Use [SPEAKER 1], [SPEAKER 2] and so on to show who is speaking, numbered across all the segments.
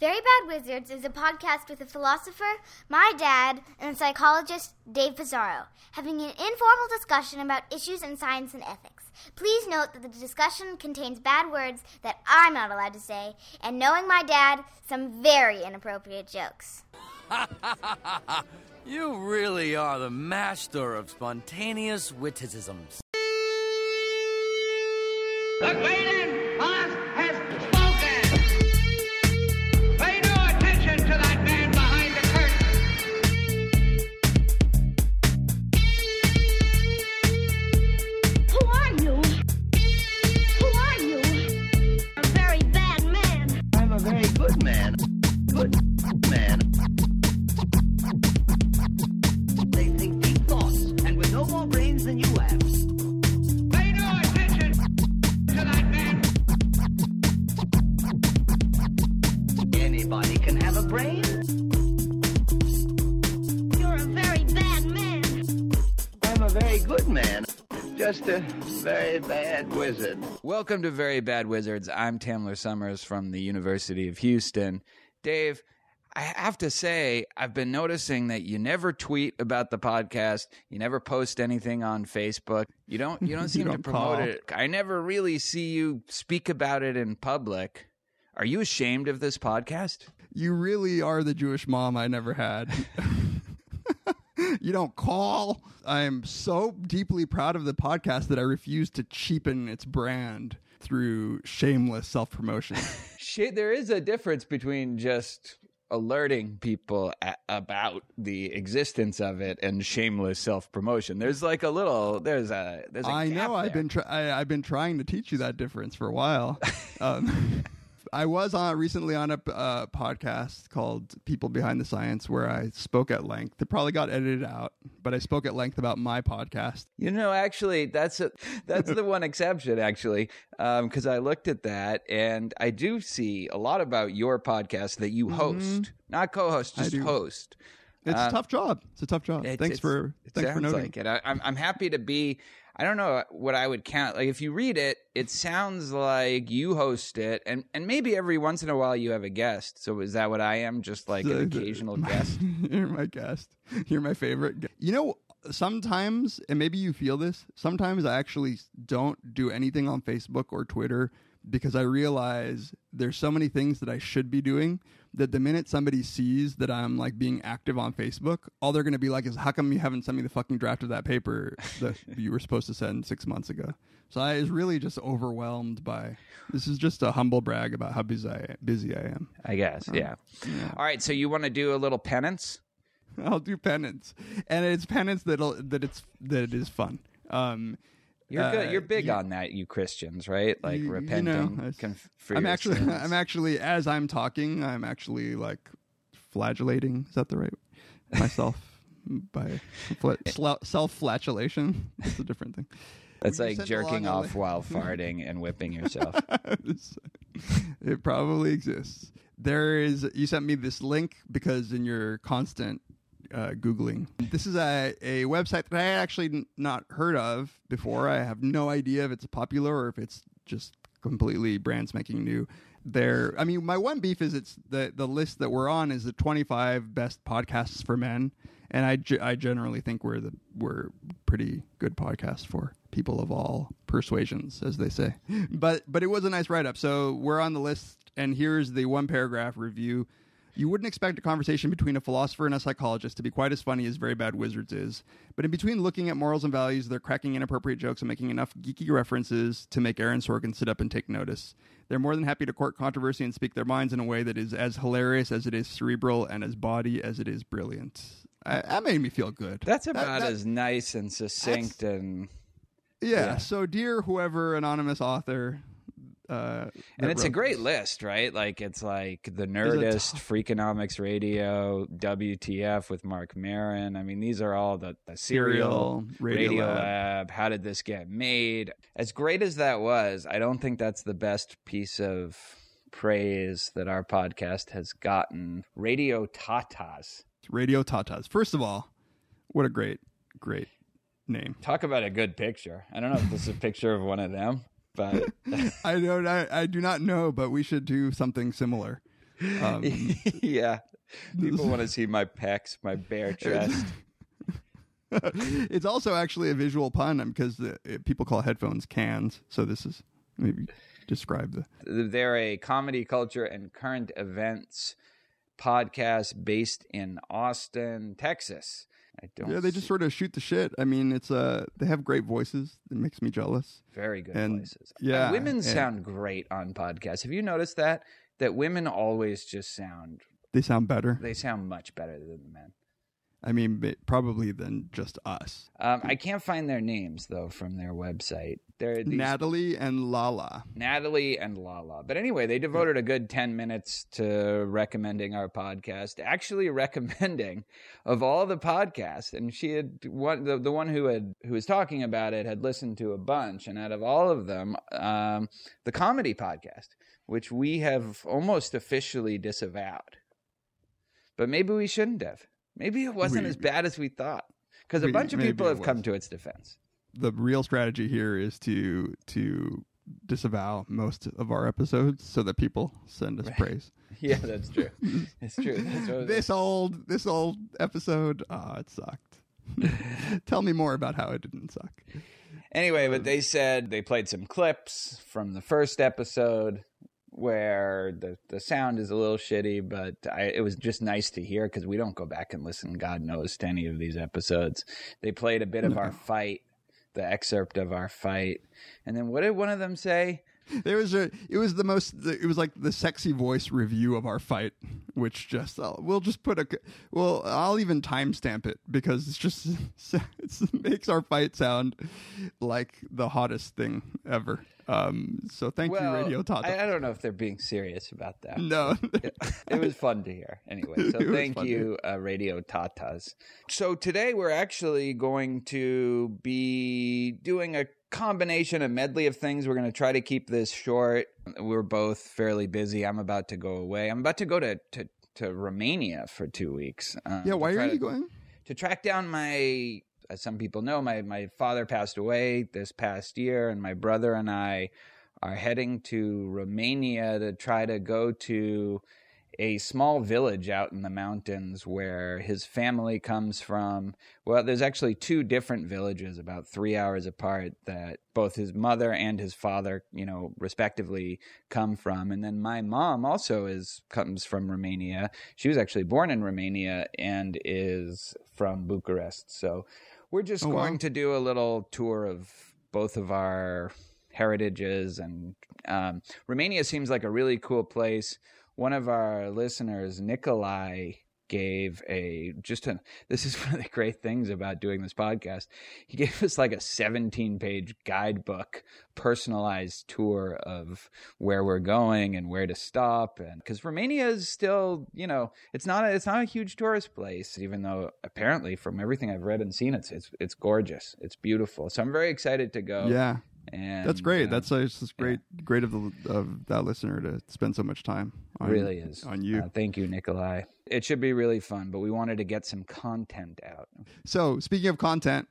[SPEAKER 1] Very Bad Wizards is a podcast with a philosopher, my dad, and a psychologist, Dave Pizarro, having an informal discussion about issues in science and ethics. Please note that the discussion contains bad words that I'm not allowed to say, and knowing my dad, some very inappropriate jokes.
[SPEAKER 2] you really are the master of spontaneous witticisms.
[SPEAKER 3] The
[SPEAKER 4] Welcome to Very Bad Wizards. I'm Tamler Sommers from the University of Houston. Dave, I have to say, I've been noticing that you never tweet about the podcast. You never post anything on Facebook. You don't. You don't seem to
[SPEAKER 5] don't
[SPEAKER 4] promote
[SPEAKER 5] call.
[SPEAKER 4] it. I never really see you speak about it in public. Are you ashamed of this podcast?
[SPEAKER 5] You really are the Jewish mom I never had. you don't call. I am so deeply proud of the podcast that I refuse to cheapen its brand through shameless self promotion.
[SPEAKER 4] There is a difference between just alerting people a- about the existence of it and shameless self promotion. There's like a little. There's a. There's a
[SPEAKER 5] I know. I've been try- I, I've been trying to teach you that difference for a while. Um, I was on recently on a uh, podcast called "People Behind the Science," where I spoke at length. It probably got edited out, but I spoke at length about my podcast.
[SPEAKER 4] You know, actually, that's a, that's the one exception, actually, because I looked at that and I do see a lot about your podcast that you host, not co-host,
[SPEAKER 5] Mm-hmm.
[SPEAKER 4] Just host.
[SPEAKER 5] It's
[SPEAKER 4] Uh,
[SPEAKER 5] a tough job. It's a tough job. Thanks for thanks for noting.
[SPEAKER 4] like it. I, I'm I'm happy to be. I don't know what I would count. Like if you read it, it sounds like you host it, and and maybe every once in a while you have a guest. So is that what I am? Just like an occasional guest.
[SPEAKER 5] You're my guest. You're my favorite. gu- You know, sometimes, and maybe you feel this. Sometimes I actually don't do anything on Facebook or Twitter because I realize there's so many things that I should be doing that the minute somebody sees that I'm like being active on Facebook, all they're going to be like is, "How come you haven't sent me the fucking draft of that paper that you were supposed to send six months ago?" So I was really just overwhelmed by. This is just a humble brag about how busy I busy I am.
[SPEAKER 4] I guess. Yeah. All right. So you want to do a little penance?
[SPEAKER 5] I'll do penance, and it's penance that'll that it's that it is fun. Um,
[SPEAKER 4] You're
[SPEAKER 5] uh,
[SPEAKER 4] good. You're big
[SPEAKER 5] you-
[SPEAKER 4] on that, you Christians, right? Like
[SPEAKER 5] you- you
[SPEAKER 4] repenting.
[SPEAKER 5] know,
[SPEAKER 4] conf-
[SPEAKER 5] I'm actually
[SPEAKER 4] sins.
[SPEAKER 5] I'm actually as I'm talking, I'm actually like flagellating. Is that the right myself by self flagellation? It's a different thing.
[SPEAKER 4] That's
[SPEAKER 5] you
[SPEAKER 4] like jerking off while farting and whipping yourself.
[SPEAKER 5] it probably exists. There is. You sent me this link because in your constant uh, googling, this is a a website that I had actually not heard of before. I have no idea if it's popular or if it's just completely brand spanking new. There, I mean, my one beef is it's the the list that we're on is the 25 best podcasts for men, and I, I generally think we're the we're pretty good podcast for people of all persuasions, as they say. But but it was a nice write up. So we're on the list, and here's the one paragraph review. You wouldn't expect a conversation between a philosopher and a psychologist to be quite as funny as Very Bad Wizards is. But in between looking at morals and values, they're cracking inappropriate jokes and making enough geeky references to make Aaron Sorkin sit up and take notice. They're more than happy to court controversy and speak their minds in a way that is as hilarious as it is cerebral and as bawdy as it is brilliant. I, that made me feel good.
[SPEAKER 4] That's
[SPEAKER 5] That-
[SPEAKER 4] about
[SPEAKER 5] that-
[SPEAKER 4] as nice and succinct and
[SPEAKER 5] yeah,
[SPEAKER 4] yeah.
[SPEAKER 5] So, dear whoever anonymous author, uh,
[SPEAKER 4] and it's a great
[SPEAKER 5] this.
[SPEAKER 4] list, right? Like it's like the Nerdist,
[SPEAKER 5] tough-
[SPEAKER 4] Freakonomics Radio, WTF with Marc Maron. I mean, these are all the, the serial,
[SPEAKER 5] Serial, Radio Lab.
[SPEAKER 4] Lab. How did this get made? As great as that was, I don't think that's the best piece of praise that our podcast has gotten. Radio Tatas.
[SPEAKER 5] Radio Tatas. First of all, what a great, great name.
[SPEAKER 4] Talk about a good picture. I don't know if this is a picture of one of them, but
[SPEAKER 5] I don't. I, I do not know, but we should do something similar. Um,
[SPEAKER 4] yeah. People want to see my pecs, my bare chest.
[SPEAKER 5] it's also actually a visual pun because the, it- people call headphones cans. So this is maybe describe the.
[SPEAKER 4] They're a comedy culture and current events podcast based in Austin, Texas. I don't
[SPEAKER 5] Yeah, they just
[SPEAKER 4] see-
[SPEAKER 5] sort of shoot the shit. I mean, it's uh they have great voices. It makes me jealous.
[SPEAKER 4] very good
[SPEAKER 5] and-
[SPEAKER 4] voices.
[SPEAKER 5] yeah,
[SPEAKER 4] And women
[SPEAKER 5] and-
[SPEAKER 4] sound great on podcasts. Have you noticed that? That women always just sound
[SPEAKER 5] They sound better.
[SPEAKER 4] they sound much better than the men.
[SPEAKER 5] I mean, probably than just us.
[SPEAKER 4] Um, I can't find their names though from their website. They're these
[SPEAKER 5] Natalie and Lala.
[SPEAKER 4] Natalie and Lala. But anyway, they devoted a good 10 minutes to recommending our podcast, actually recommending of all the podcasts. And she had one, the, the one who had, who was talking about it had listened to a bunch. And out of all of them, um, the comedy podcast, which we have almost officially disavowed. But maybe we shouldn't have. Maybe it wasn't
[SPEAKER 5] We-
[SPEAKER 4] as bad as we thought. Because a
[SPEAKER 5] We-
[SPEAKER 4] bunch of people have come to its defense.
[SPEAKER 5] The real strategy here is to to disavow most of our episodes so that people send us praise.
[SPEAKER 4] Yeah, that's true. It's true. That's
[SPEAKER 5] This old this old episode, ah, it sucked. Tell me more about how it didn't suck.
[SPEAKER 4] Anyway, but they said they played some clips from the first episode where the the sound is a little shitty, but I, it was just nice to hear because we don't go back and listen, God knows, to any of these episodes. They played a bit of our fight, the excerpt of our fight, and then what did one of them say?
[SPEAKER 5] There was a. It was the most. It was like the sexy voice review of our fight, which just I'll, we'll just put a. Well, I'll even timestamp it because it's just it makes our fight sound like the hottest thing ever. Um. So thank
[SPEAKER 4] well,
[SPEAKER 5] you, Radio Tata.
[SPEAKER 4] I, I don't know if they're being serious about that.
[SPEAKER 5] no.
[SPEAKER 4] it was fun to hear. Anyway, so thank you, uh, Radio Tatas. So today we're actually going to be doing a combination, a medley of things. We're going to try to keep this short. We're both fairly busy. I'm about to go away. I'm about to go to to, to Romania for two weeks. um,
[SPEAKER 5] yeah.
[SPEAKER 4] to
[SPEAKER 5] Why are
[SPEAKER 4] to-
[SPEAKER 5] you going?
[SPEAKER 4] to track down my as some people know my my father passed away this past year and my brother and I are heading to Romania to try to go to a small village out in the mountains where his family comes from. Well, there's actually two different villages about 3 hours apart that both his mother and his father, you know, respectively come from. And then my mom also is comes from Romania. She was actually born in Romania and is from Bucharest. So we're just
[SPEAKER 5] Oh, wow.
[SPEAKER 4] going to do a little tour of both of our heritages and um, Romania seems like a really cool place. One of our listeners, Nikolai, gave a just a this is one of the great things about doing this podcast. He gave us like a 17 page guidebook, personalized tour of where we're going and where to stop and because Romania is still, you know, it's not a, it's not a huge tourist place even though apparently from everything I've read and seen it's it's it's gorgeous. It's beautiful. So I'm very excited to go.
[SPEAKER 5] Yeah.
[SPEAKER 4] And
[SPEAKER 5] That's great.
[SPEAKER 4] uh,
[SPEAKER 5] That's uh, it's just great. Great of the of that listener to spend so much time. On,
[SPEAKER 4] really is
[SPEAKER 5] on you.
[SPEAKER 4] Uh, thank you, Nikolai. It should be really fun, but we wanted to get some content out.
[SPEAKER 5] So speaking of content,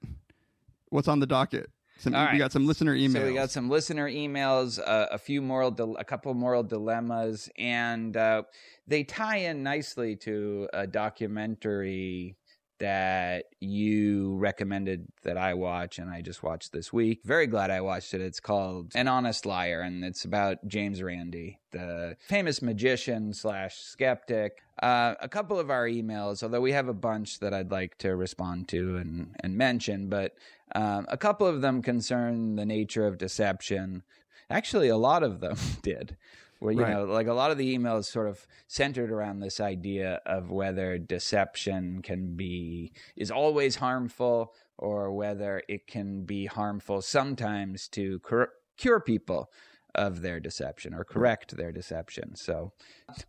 [SPEAKER 5] what's on the docket? Some,
[SPEAKER 4] All
[SPEAKER 5] We
[SPEAKER 4] right.
[SPEAKER 5] got some listener emails.
[SPEAKER 4] So we got some listener emails, uh, a few moral, a couple moral dilemmas, and uh, they tie in nicely to a documentary that you recommended that I watch, and I just watched this week. Very glad I watched it. It's called An Honest Liar, and it's about James Randi, the famous magician slash skeptic. Uh, a couple of our emails, although we have a bunch that I'd like to respond to and, and mention, but um, a couple of them concern the nature of deception. Actually, a lot of them did. Where you
[SPEAKER 5] Right.
[SPEAKER 4] know, like a lot of the emails sort of centered around this idea of whether deception can be is always harmful or whether it can be harmful sometimes to cur- cure people of their deception or correct their deception. So,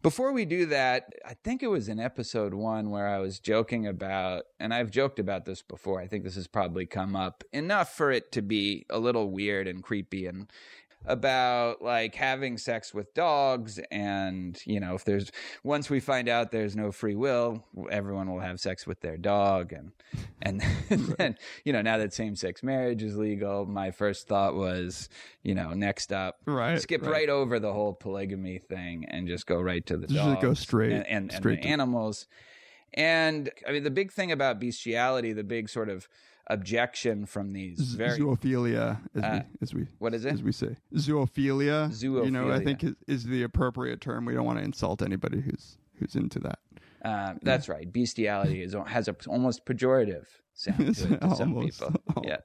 [SPEAKER 4] before we do that, I think it was in episode one where I was joking about, and I've joked about this before. I think this has probably come up enough for it to be a little weird and creepy and about like having sex with dogs and you know if there's once we find out there's no free will everyone will have sex with their dog and and then you know now that same-sex marriage is legal my first thought was you know next up
[SPEAKER 5] Right,
[SPEAKER 4] skip
[SPEAKER 5] right.
[SPEAKER 4] right. over the whole polygamy thing and just go right to the
[SPEAKER 5] Just
[SPEAKER 4] dogs
[SPEAKER 5] go straight-
[SPEAKER 4] and, and, and the
[SPEAKER 5] to-
[SPEAKER 4] animals and i mean the big thing about bestiality the big sort of objection from these very
[SPEAKER 5] zoophilia, as,
[SPEAKER 4] Uh,
[SPEAKER 5] we, as we
[SPEAKER 4] what is it
[SPEAKER 5] as we say, zoophilia. Zoophilia. You know, I think is, is the appropriate term. We don't want to insult anybody who's who's into that.
[SPEAKER 4] Uh, that's right. Bestiality is has a almost pejorative sound to, it to some people. Yeah.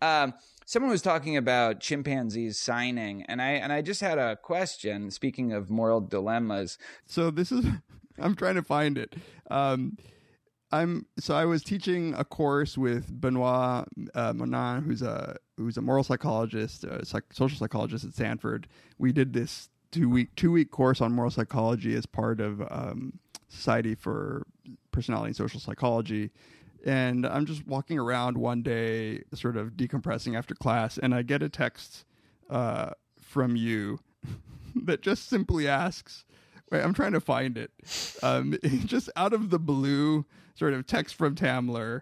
[SPEAKER 4] um, someone was talking about chimpanzees signing, and I and I just had a question. Speaking of moral dilemmas,
[SPEAKER 5] So this is I'm trying to find it. Um, I'm so I was teaching a course with Benoit uh, Monin, who's a who's a moral psychologist, a psych, social psychologist at Stanford. We did this two week two week course on moral psychology as part of um, Society for Personality and Social Psychology. And I'm just walking around one day, sort of decompressing after class, and I get a text uh, from you that just simply asks, Wait, I'm trying to find it. Um, just out of the blue, sort of text from Tamler.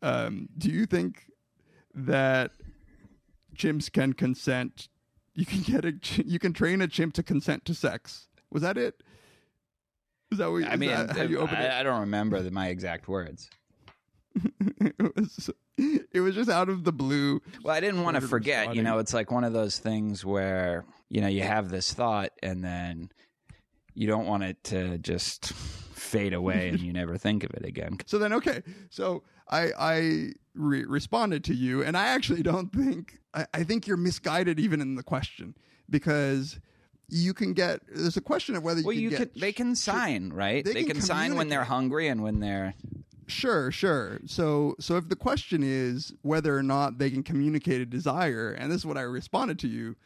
[SPEAKER 5] Um, do you think that chimps can consent? You can get a, you can train a chimp to consent to sex. Was that it? Is that what?
[SPEAKER 4] I mean,
[SPEAKER 5] that how you open
[SPEAKER 4] I,
[SPEAKER 5] it?
[SPEAKER 4] I don't remember the, my exact words.
[SPEAKER 5] it was it was just out of the blue.
[SPEAKER 4] Well, I didn't want to forget. You know, it's like one of those things where you know you have this thought, and then you don't want it to just fade away, and you never think of it again.
[SPEAKER 5] So then, okay, so I I re- responded to you, and I actually don't think I, I think you're misguided even in the question because you can get there's a question of whether you
[SPEAKER 4] Well,
[SPEAKER 5] can
[SPEAKER 4] you
[SPEAKER 5] get
[SPEAKER 4] could. They can sign, right?
[SPEAKER 5] they
[SPEAKER 4] They,
[SPEAKER 5] can
[SPEAKER 4] can, sign when they're hungry and when they're.
[SPEAKER 5] Sure, sure. So, so if the question is whether or not they can communicate a desire, and this is what I responded to you,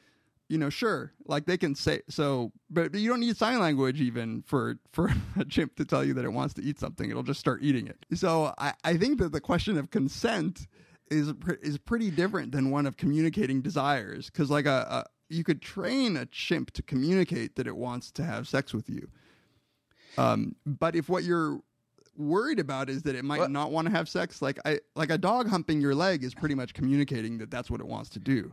[SPEAKER 5] you know, sure, like they can say so, but you don't need sign language even for for a chimp to tell you that it wants to eat something. It'll just start eating it. So, I I think that the question of consent is is pretty different than one of communicating desires, because like a, a you could train a chimp to communicate that it wants to have sex with you. Um, but if what you're worried about is that it might
[SPEAKER 4] What?
[SPEAKER 5] not want to have sex, like I like a dog humping your leg is pretty much communicating that that's what it wants to do.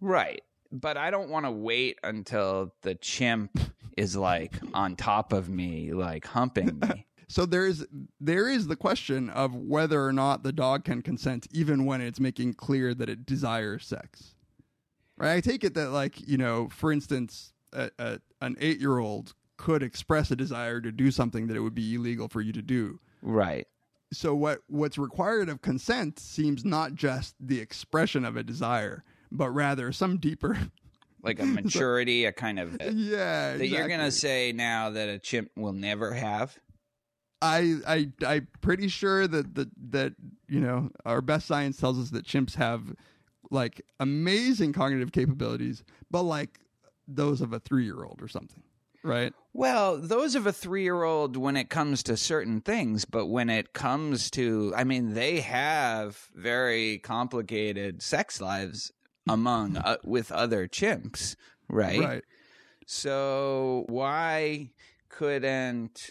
[SPEAKER 4] Right. But I don't want to wait until the chimp is like on top of me, like humping me.
[SPEAKER 5] So there's there is the question of whether or not the dog can consent even when it's making clear that it desires sex. Right? I take it that like, you know, for instance, a, a, an 8-year-old could express a desire to do something that it would be illegal for you to do.
[SPEAKER 4] right.
[SPEAKER 5] so what what's required of consent seems not just the expression of a desire, but rather some deeper.
[SPEAKER 4] Like a maturity, a kind of.
[SPEAKER 5] Uh, yeah,
[SPEAKER 4] That you're going to say now that a chimp will never have?
[SPEAKER 5] I I I'm pretty sure that that that you know our best science tells us that chimps have like amazing cognitive capabilities, but like those of a three year old or something, right?
[SPEAKER 4] Well, those of a three year old when it comes to certain things, but when it comes to, I mean, they have very complicated sex lives among, uh, with other chimps, right?
[SPEAKER 5] Right.
[SPEAKER 4] So why couldn't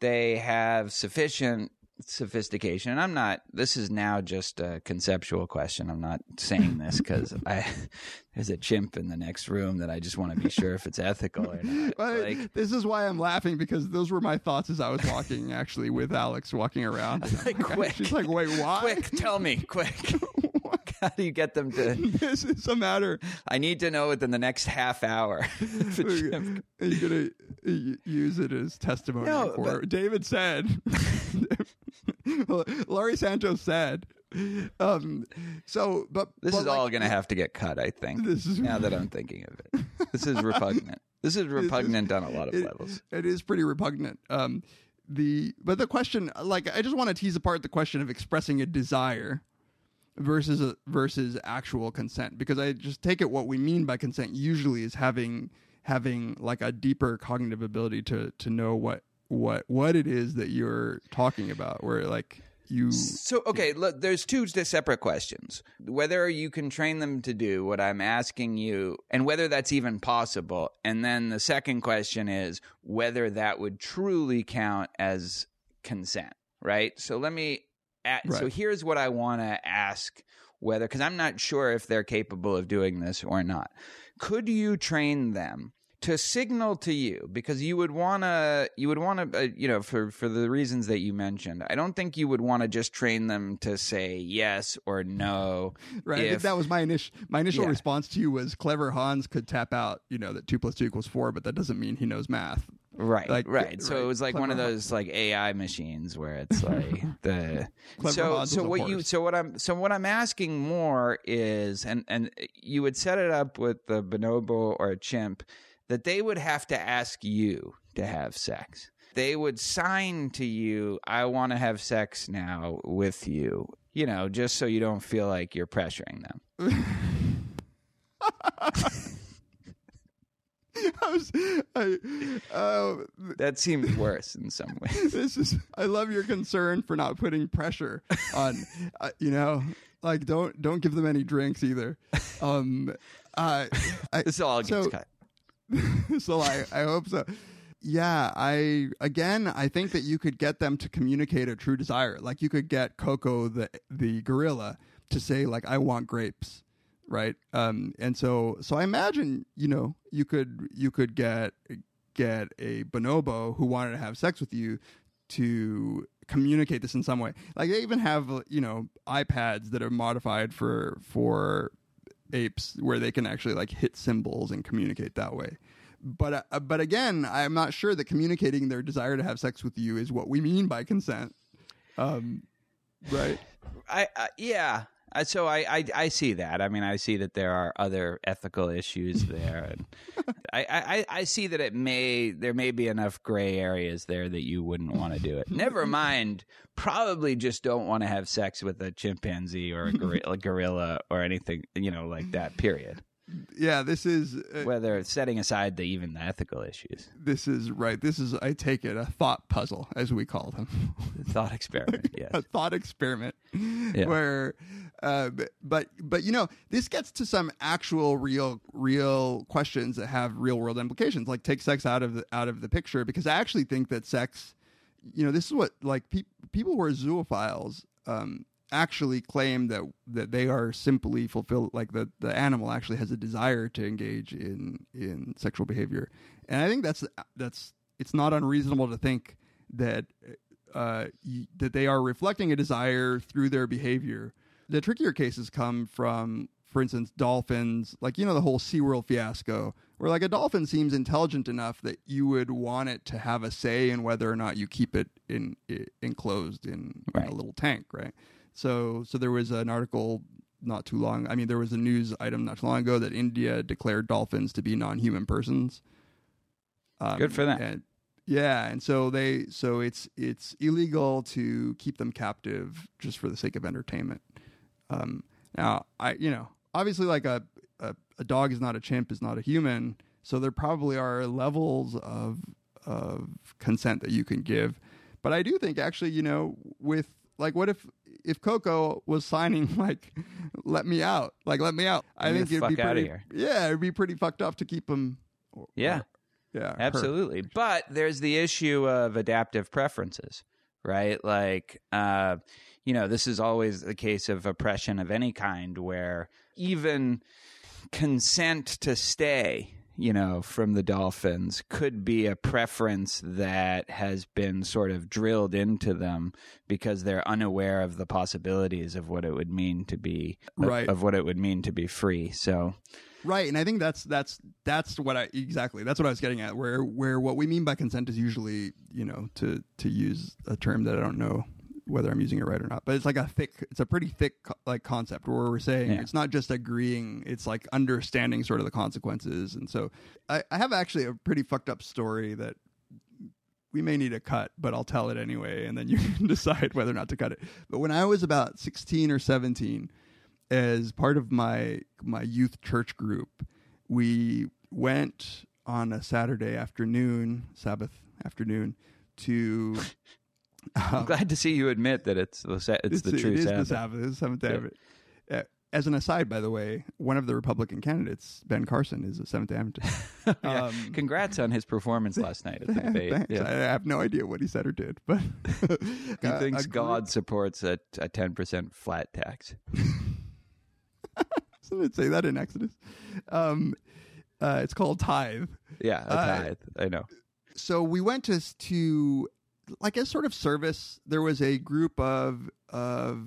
[SPEAKER 4] they have sufficient sophistication? And I'm not. This is now just a conceptual question. I'm not saying this because I there's a chimp in the next room that I just want to be sure if it's ethical or not.
[SPEAKER 5] Well,
[SPEAKER 4] Like,
[SPEAKER 5] this is why I'm laughing because those were my thoughts as I was walking, actually, with Alex walking around.
[SPEAKER 4] Like, quick.
[SPEAKER 5] She's like, "Wait, why?
[SPEAKER 4] quick, tell me, quick. How do you get them to?
[SPEAKER 5] this is a matter.
[SPEAKER 4] I need to know within the next half hour.
[SPEAKER 5] Are you gonna uh, use it as testimony?
[SPEAKER 4] No,
[SPEAKER 5] for
[SPEAKER 4] but-
[SPEAKER 5] David said. Laurie Santos said. Um, so, but
[SPEAKER 4] This
[SPEAKER 5] but
[SPEAKER 4] is
[SPEAKER 5] like,
[SPEAKER 4] all going to have to get cut, I think.
[SPEAKER 5] This is-
[SPEAKER 4] now that I'm thinking of it. This is repugnant. This is repugnant on a lot of
[SPEAKER 5] it-
[SPEAKER 4] levels.
[SPEAKER 5] It is pretty repugnant. Um, the but the question, like, I just want to tease apart the question of expressing a desire versus versus actual consent because I just take it what we mean by consent usually is having having like a deeper cognitive ability to to know what what what it is that you're talking about. Where like you
[SPEAKER 4] So okay, look, there's two separate questions. Whether you can train them to do what I'm asking you and whether that's even possible. And then the second question is whether that would truly count as consent, right? So let me a so here's what I want to ask whether cuz I'm not sure if they're capable of doing this or not. Could you train them to signal to you because you would want to you would want to uh, you know for for the reasons that you mentioned i don't think you would want to just train them to say yes or no
[SPEAKER 5] Right. I think
[SPEAKER 4] if-
[SPEAKER 5] that was my initial my initial
[SPEAKER 4] Yeah.
[SPEAKER 5] response to you was clever Hans could tap out, you know, that two plus two equals four, but that doesn't mean he knows math.
[SPEAKER 4] Right
[SPEAKER 5] like,
[SPEAKER 4] right. so
[SPEAKER 5] right,
[SPEAKER 4] it was like one of those like ai machines where it's like the
[SPEAKER 5] Clever
[SPEAKER 4] so so what you so what i'm so what i'm asking more is and and you would set it up with the bonobo or a chimp that they would have to ask you to have sex. They would sign to you i want to have sex now with you you know just so you don't feel like you're pressuring them
[SPEAKER 5] I was, I, uh,
[SPEAKER 4] that seems worse in some ways
[SPEAKER 5] this is. I love your concern for not putting pressure on. Uh, you know, like don't don't give them any drinks either. Um, uh, I,
[SPEAKER 4] this all gets
[SPEAKER 5] so-
[SPEAKER 4] cut
[SPEAKER 5] so I, I hope so. Yeah, I again I think that you could get them to communicate a true desire. Like you could get Koko the the gorilla to say like I want grapes, right? Um and so so I imagine, you know, you could you could get get a bonobo who wanted to have sex with you to communicate this in some way. Like they even have, you know, iPads that are modified for for apes where they can actually like hit symbols and communicate that way. But uh, but again, I'm not sure that communicating their desire to have sex with you is what we mean by consent. Um, right?
[SPEAKER 4] I, I yeah. I, so I, I I see that. I mean, I see that there are other ethical issues there, and I, I I see that it may there may be enough gray areas there that you wouldn't want to do it. Never mind. Probably just don't want to have sex with a chimpanzee or a gorilla, gorilla or anything you know like that. Period.
[SPEAKER 5] Yeah. This is uh,
[SPEAKER 4] Whether setting aside the even the ethical issues,
[SPEAKER 5] this is right. This is I take it a thought puzzle as we call them.
[SPEAKER 4] the thought experiment. Yes.
[SPEAKER 5] a thought experiment where uh, but, but you know this gets to some actual real real questions that have real world implications like take sex out of the out of the picture because i actually think that sex you know this is what like pe- people who are zoophiles um actually claim that that they are simply fulfilled like the the animal actually has a desire to engage in in sexual behavior and i think that's that's it's not unreasonable to think that uh, y- that they are reflecting a desire through their behavior. The trickier cases come from, for instance, dolphins, like, you know, the whole SeaWorld fiasco, where like a dolphin seems intelligent enough that you would want it to have a say in whether or not you keep it in, i enclosed in, in a little tank, right? So, so there was an article not too long. I mean, there was a news item not too long ago that India declared dolphins to be non-human persons. Um,
[SPEAKER 4] Good for that.
[SPEAKER 5] And, yeah, and so they so it's it's illegal to keep them captive just for the sake of entertainment. Um, now, I you know obviously like a, a a dog is not a chimp is not a human, so there probably are levels of of consent that you can give. But I do think actually you know with like what if if Koko was signing like let me out like let me out I think it'd be pretty yeah it'd be pretty fucked up to keep him
[SPEAKER 4] Yeah.
[SPEAKER 5] yeah her.
[SPEAKER 4] Absolutely. But there's the issue of adaptive preferences, right? Like, uh, you know, this is always the case of oppression of any kind where even consent to stay, you know, from the dolphins could be a preference that has been sort of drilled into them because they're unaware of the possibilities of what it would mean to be
[SPEAKER 5] Right.
[SPEAKER 4] of what it would mean to be free. So,
[SPEAKER 5] Right, and I think that's that's that's what I exactly that's what I was getting at. Where where what we mean by consent is usually you know to to use a term that I don't know whether I'm using it right or not, but it's like a thick, it's a pretty thick like concept where we're saying
[SPEAKER 4] Yeah.
[SPEAKER 5] it's not just agreeing, it's like understanding sort of the consequences. And so I, I have actually a pretty fucked up story that we may need a cut, but I'll tell it anyway, and then you can decide whether or not to cut it. But when I was about 16 or 17, as part of my my youth church group, we went on a Saturday afternoon, Sabbath afternoon, to
[SPEAKER 4] I'm glad to see you admit that it's the sa- it's, the true
[SPEAKER 5] it is
[SPEAKER 4] Sabbath.
[SPEAKER 5] the Sabbath. It's the Seventh Day
[SPEAKER 4] Yeah.
[SPEAKER 5] Uh, as an aside, by the way, one of the Republican candidates, Ben Carson, is a Seventh Day Adventist.
[SPEAKER 4] Yeah.
[SPEAKER 5] Um,
[SPEAKER 4] Congrats on his performance last night at the debate. Yeah.
[SPEAKER 5] I have no idea what he said or did, but
[SPEAKER 4] He
[SPEAKER 5] uh,
[SPEAKER 4] thinks
[SPEAKER 5] a group-
[SPEAKER 4] God supports a a ten percent flat tax.
[SPEAKER 5] So they'd say that in Exodus. Um, uh, it's called tithe.
[SPEAKER 4] Yeah, a
[SPEAKER 5] Uh,
[SPEAKER 4] tithe. I know.
[SPEAKER 5] so we went to to like a sort of service. There was a group of of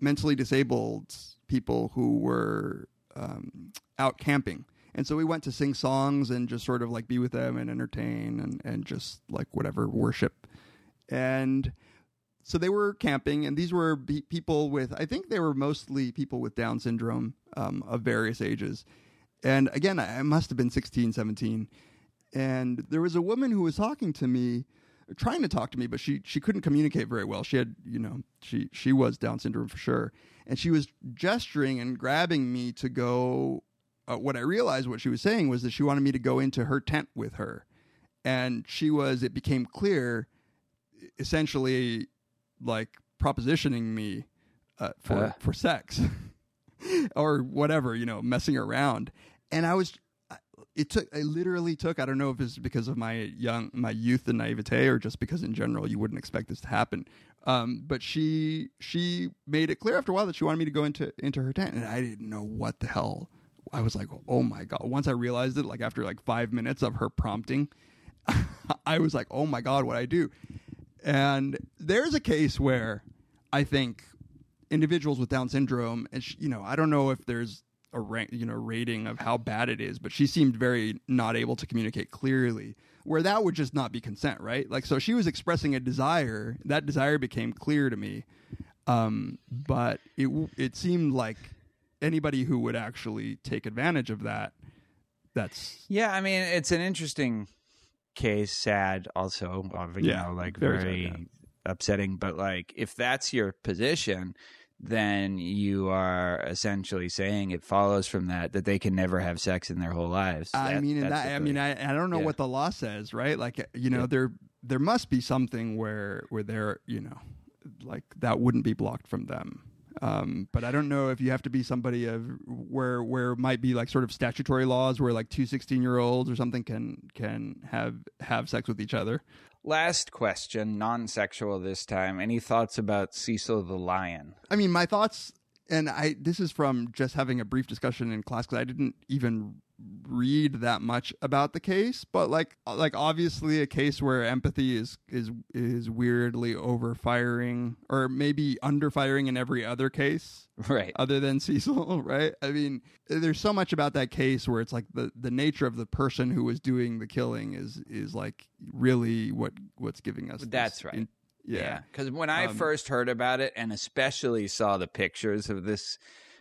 [SPEAKER 5] mentally disabled people who were um, out camping, and so we went to sing songs and just sort of like be with them and entertain and and just like whatever worship, and. So they were camping, and these were people with, I think they were mostly people with Down syndrome um, of various ages. And again, I must have been 16, 17 and there was a woman who was talking to me trying to talk to me but she she couldn't communicate very well. She had you know she she was down syndrome for sure. And she was gesturing and grabbing me to go uh, what i realized what she was saying was that she wanted me to go into her tent with her. And she was it became clear essentially like propositioning me uh, for
[SPEAKER 4] Uh.
[SPEAKER 5] for sex or whatever you know messing around. And i was it took it literally took i don't know if it's because of my young my youth and naivete or just because in general you wouldn't expect this to happen. Um, but she she made it clear after a while that she wanted me to go into into her tent and i didn't know what the hell. I was like oh my god. Once i realized it like after like five minutes of her prompting i was like oh my god what i do? And there's a case where i think individuals with Down syndrome, and you know, I don't know if there's a rank, you know, rating of how bad it is, but she seemed very not able to communicate clearly. Where that would just not be consent, right? Like, so she was expressing a desire. That desire became clear to me, um, but it it seemed like anybody who would actually take advantage of that. That's
[SPEAKER 4] Yeah, I mean, it's an interesting case, sad also, you
[SPEAKER 5] Yeah,
[SPEAKER 4] know, like
[SPEAKER 5] very
[SPEAKER 4] very, upsetting. But like, if that's your position, then you are essentially saying it follows from that that they can never have sex in their whole lives.
[SPEAKER 5] I
[SPEAKER 4] That-
[SPEAKER 5] mean, and that, I mean. I, I don't know
[SPEAKER 4] Yeah.
[SPEAKER 5] what the law says, right? Like, you know,
[SPEAKER 4] Yeah.
[SPEAKER 5] there there must be something where where they're, you know, like that wouldn't be blocked from them. Um, but I don't know if you have to be somebody of where where it might be like sort of statutory laws where like two 16 year olds or something can can have have sex with each other.
[SPEAKER 4] Last question, non-sexual this time. Any thoughts about Cecil the lion?
[SPEAKER 5] I mean, my thoughts, and I this is from just having a brief discussion in class because I didn't even read that much about the case, but like like obviously a case where empathy is is is weirdly over firing or maybe under firing in every other case
[SPEAKER 4] Right.
[SPEAKER 5] other than Cecil, right? I mean, there's so much about that case where it's like the the nature of the person who was doing the killing is is like really what what's giving us.
[SPEAKER 4] That's right.
[SPEAKER 5] in- yeah.
[SPEAKER 4] because when I
[SPEAKER 5] Um,
[SPEAKER 4] first heard about it, and especially saw the pictures of this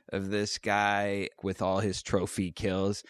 [SPEAKER 4] of this guy with all his trophy kills,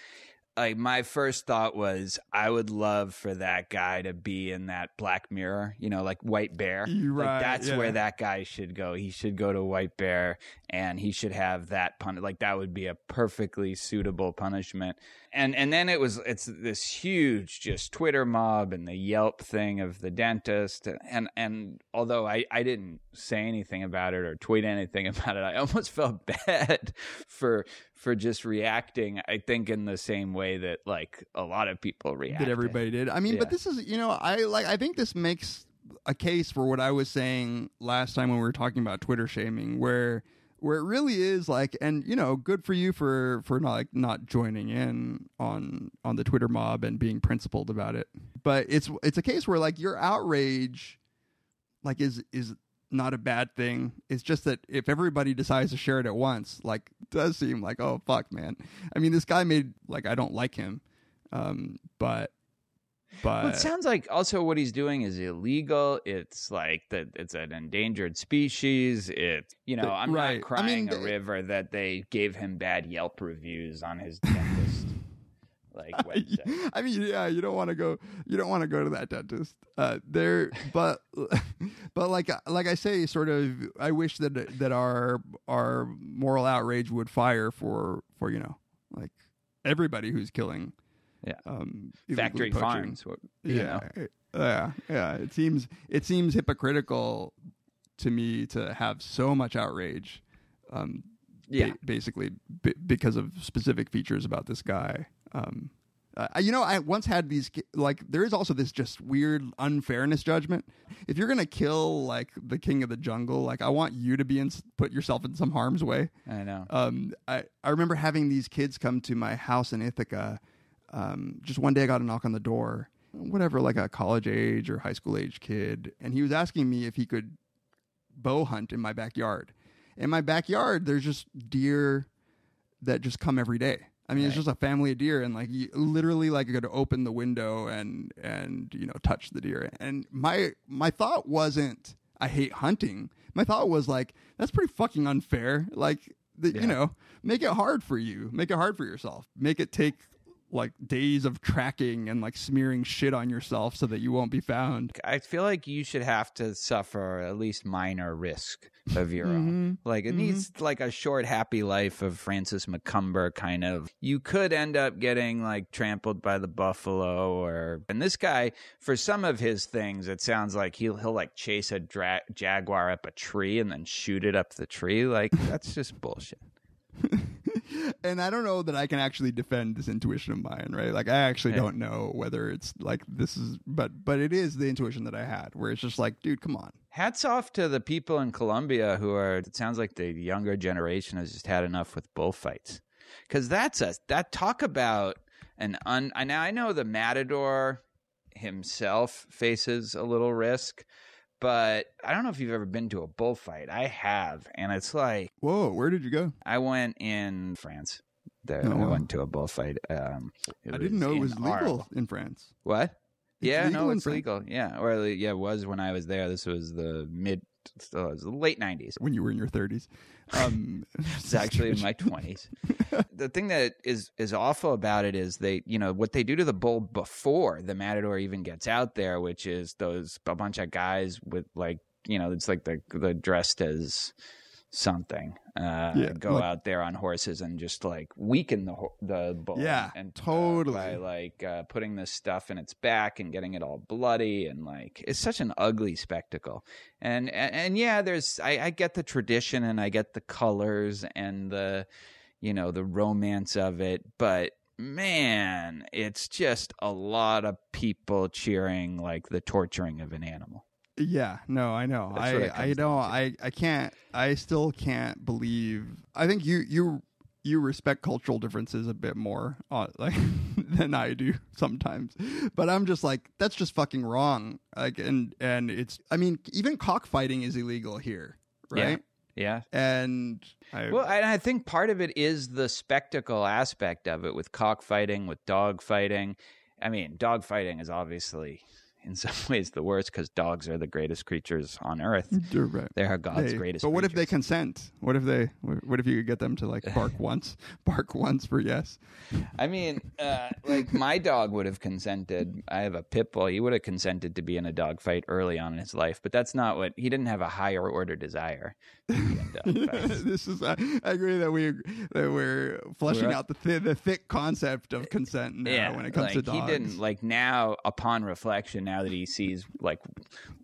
[SPEAKER 4] like my first thought was, I would love for that guy to be in that Black Mirror, you know, like White Bear.
[SPEAKER 5] You're
[SPEAKER 4] like
[SPEAKER 5] right,
[SPEAKER 4] that's
[SPEAKER 5] yeah.
[SPEAKER 4] where that guy should go. He should go to White Bear, and he should have that pun. Like that would be a perfectly suitable punishment. And and then it was it's this huge just Twitter mob and the Yelp thing of the dentist. And and although I I didn't say anything about it or tweet anything about it, I almost felt bad for for just reacting. I think in the same way that like a lot of people reacted.
[SPEAKER 5] that everybody did. I mean, but this is you know I like I think this makes a case for what I was saying last time when we were talking about Twitter shaming, where where it really is like, and you know, good for you for for not like not joining in on on the Twitter mob and being principled about it. But it's it's a case where like your outrage, like is is not a bad thing. It's just that if everybody decides to share it at once, like it does seem like oh fuck man. I mean, this guy made like I don't like him, um, but but
[SPEAKER 4] Well, it sounds like also what he's doing is illegal. It's like that. It's an endangered species. It's you know
[SPEAKER 5] The-
[SPEAKER 4] I'm
[SPEAKER 5] right. I
[SPEAKER 4] not crying
[SPEAKER 5] mean,
[SPEAKER 4] a
[SPEAKER 5] the-
[SPEAKER 4] river that they gave him bad Yelp reviews on his like website.
[SPEAKER 5] I mean, yeah, you don't want to go. You don't want to go to that dentist. Uh, there, but but like like I say, sort of. I wish that that our our moral outrage would fire for for you know like everybody who's killing
[SPEAKER 4] Yeah.
[SPEAKER 5] um,
[SPEAKER 4] Factory farms. what- You
[SPEAKER 5] yeah,
[SPEAKER 4] know.
[SPEAKER 5] yeah, yeah. It seems it seems hypocritical to me to have so much outrage. Um, ba-
[SPEAKER 4] Yeah.
[SPEAKER 5] basically b- because of specific features about this guy. Um, uh, you know, I once had these like there is also this just weird unfairness judgment. If you're gonna kill like the king of the jungle, like I want you to be in put yourself in some harm's way.
[SPEAKER 4] I know.
[SPEAKER 5] Um, I, I remember having these kids come to my house in Ithaca. Um, just one day I got a knock on the door, whatever, like a college age or high school age kid. And he was asking me if he could bow hunt in my backyard. In my backyard, there's just deer that just come every day. I mean, it's just a family of deer, and like you literally like you got to open the window and and you know touch the deer. And my my thought wasn't I hate hunting. My thought was like that's pretty fucking unfair. Like the,
[SPEAKER 4] Yeah.
[SPEAKER 5] you know, make it hard for you. Make it hard for yourself. Make it take like days of tracking and like smearing shit on yourself so that you won't be found.
[SPEAKER 4] I feel like you should have to suffer at least minor risk of your
[SPEAKER 5] Mm-hmm.
[SPEAKER 4] own. Like it needs like a short, happy life of Francis Macomber kind of. You could end up getting like trampled by the buffalo, or and this guy for some of his things, it sounds like he'll he'll like chase a dra- jaguar up a tree and then shoot it up the tree. Like that's just bullshit.
[SPEAKER 5] and I don't know that I can actually defend this intuition of mine, right? Like I actually
[SPEAKER 4] Yeah.
[SPEAKER 5] don't know whether it's like this is but but it is the intuition that I had where it's just like, dude, come on.
[SPEAKER 4] Hats off to the people in Colombia who are. It sounds like the younger generation has just had enough with bullfights, because that's a that talk about an un. Now I know the matador himself faces a little risk, but I don't know if you've ever been to a bullfight. I have, and it's like
[SPEAKER 5] Whoa, where did you go?
[SPEAKER 4] I went in France. There,
[SPEAKER 5] Oh,
[SPEAKER 4] I
[SPEAKER 5] wow.
[SPEAKER 4] went to a bullfight. Um,
[SPEAKER 5] I didn't know it was legal
[SPEAKER 4] Arles.
[SPEAKER 5] in France.
[SPEAKER 4] What?
[SPEAKER 5] It's
[SPEAKER 4] yeah, no, it's
[SPEAKER 5] France?
[SPEAKER 4] legal. Yeah, or yeah, it was when I was there. This was the mid, uh, it was the late nineties.
[SPEAKER 5] When you were in your thirties. Um
[SPEAKER 4] It's actually in my twenties. the thing that is is awful about it is they, you know, what they do to the bull before the matador even gets out there, which is those a bunch of guys with like, you know, it's like the the dressed as something uh
[SPEAKER 5] Yeah,
[SPEAKER 4] go
[SPEAKER 5] like-
[SPEAKER 4] out there on horses and just like weaken the the bull
[SPEAKER 5] Yeah,
[SPEAKER 4] and uh,
[SPEAKER 5] totally.
[SPEAKER 4] by like uh, putting this stuff in its back and getting it all bloody and like it's such an ugly spectacle and and, and yeah there's I, I get the tradition and i get the colors and the you know the romance of it but man it's just a lot of people cheering like the torturing of an animal
[SPEAKER 5] Yeah, no, I know.
[SPEAKER 4] That's
[SPEAKER 5] I I know. I I can't. I still can't believe. I think you you you respect cultural differences a bit more, uh, like than I do sometimes. But I'm just like that's just fucking wrong. Like and and it's. I mean, even cockfighting is illegal here, right?
[SPEAKER 4] yeah
[SPEAKER 5] And I,
[SPEAKER 4] Well, and I think part of it is the spectacle aspect of it with cockfighting, with dog fighting. I mean, dog fighting is obviously in some ways the worst because dogs are the greatest creatures on earth.
[SPEAKER 5] You're right.
[SPEAKER 4] They are God's
[SPEAKER 5] They-
[SPEAKER 4] greatest.
[SPEAKER 5] But what if they consent? What if they? What if you could get them to like bark once, bark once for yes?
[SPEAKER 4] I mean, uh, like my dog would have consented. I have a pit bull. He would have consented to be in a dog fight early on in his life, but that's not what he didn't have a higher order desire. To be in dog fights.
[SPEAKER 5] this is. I, I agree that we that we're fleshing
[SPEAKER 4] We're-
[SPEAKER 5] out the thi- the thick concept of consent now when it comes
[SPEAKER 4] like,
[SPEAKER 5] to dogs.
[SPEAKER 4] He didn't like now upon reflection, now that he sees like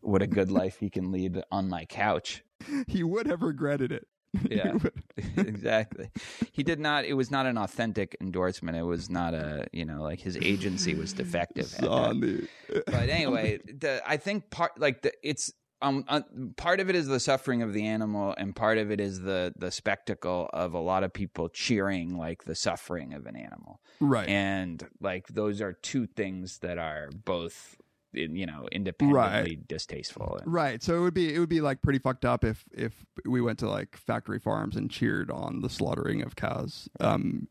[SPEAKER 4] what a good life he can lead on my couch.
[SPEAKER 5] He would have regretted it.
[SPEAKER 4] Yeah. exactly. He did not it was not an authentic endorsement. It was not a you know, like his agency was defective. at
[SPEAKER 5] on
[SPEAKER 4] that.
[SPEAKER 5] the-
[SPEAKER 4] But anyway, the I think part like the it's um, uh, part of it is the suffering of the animal, and part of it is the the spectacle of a lot of people cheering like the suffering of an animal.
[SPEAKER 5] right.
[SPEAKER 4] and like those are two things that are both you know independently distasteful
[SPEAKER 5] Right. So it would be it would be like pretty fucked up if if we went to like factory farms and cheered on the slaughtering of cows. Um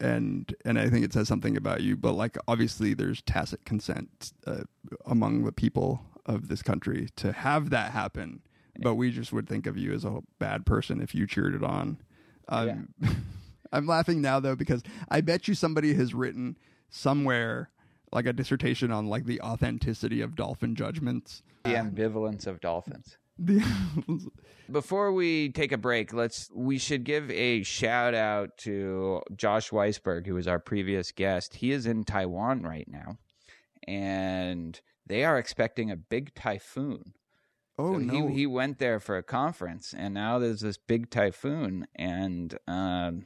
[SPEAKER 5] and and I think it says something about you, but like obviously there's tacit consent uh, among the people of this country to have that happen. But we just would think of you as a bad person if you cheered it on. Um, I'm laughing now though because I bet you somebody has written somewhere like a dissertation on like the authenticity of dolphin judgments.
[SPEAKER 4] the ambivalence of dolphins Before we take a break, let's we should give a shout out to Josh Weisberg, who was our previous guest. He is in Taiwan right now, and they are expecting a big typhoon.
[SPEAKER 5] oh
[SPEAKER 4] So
[SPEAKER 5] no,
[SPEAKER 4] he, he went there for a conference, and now there's this big typhoon, and um,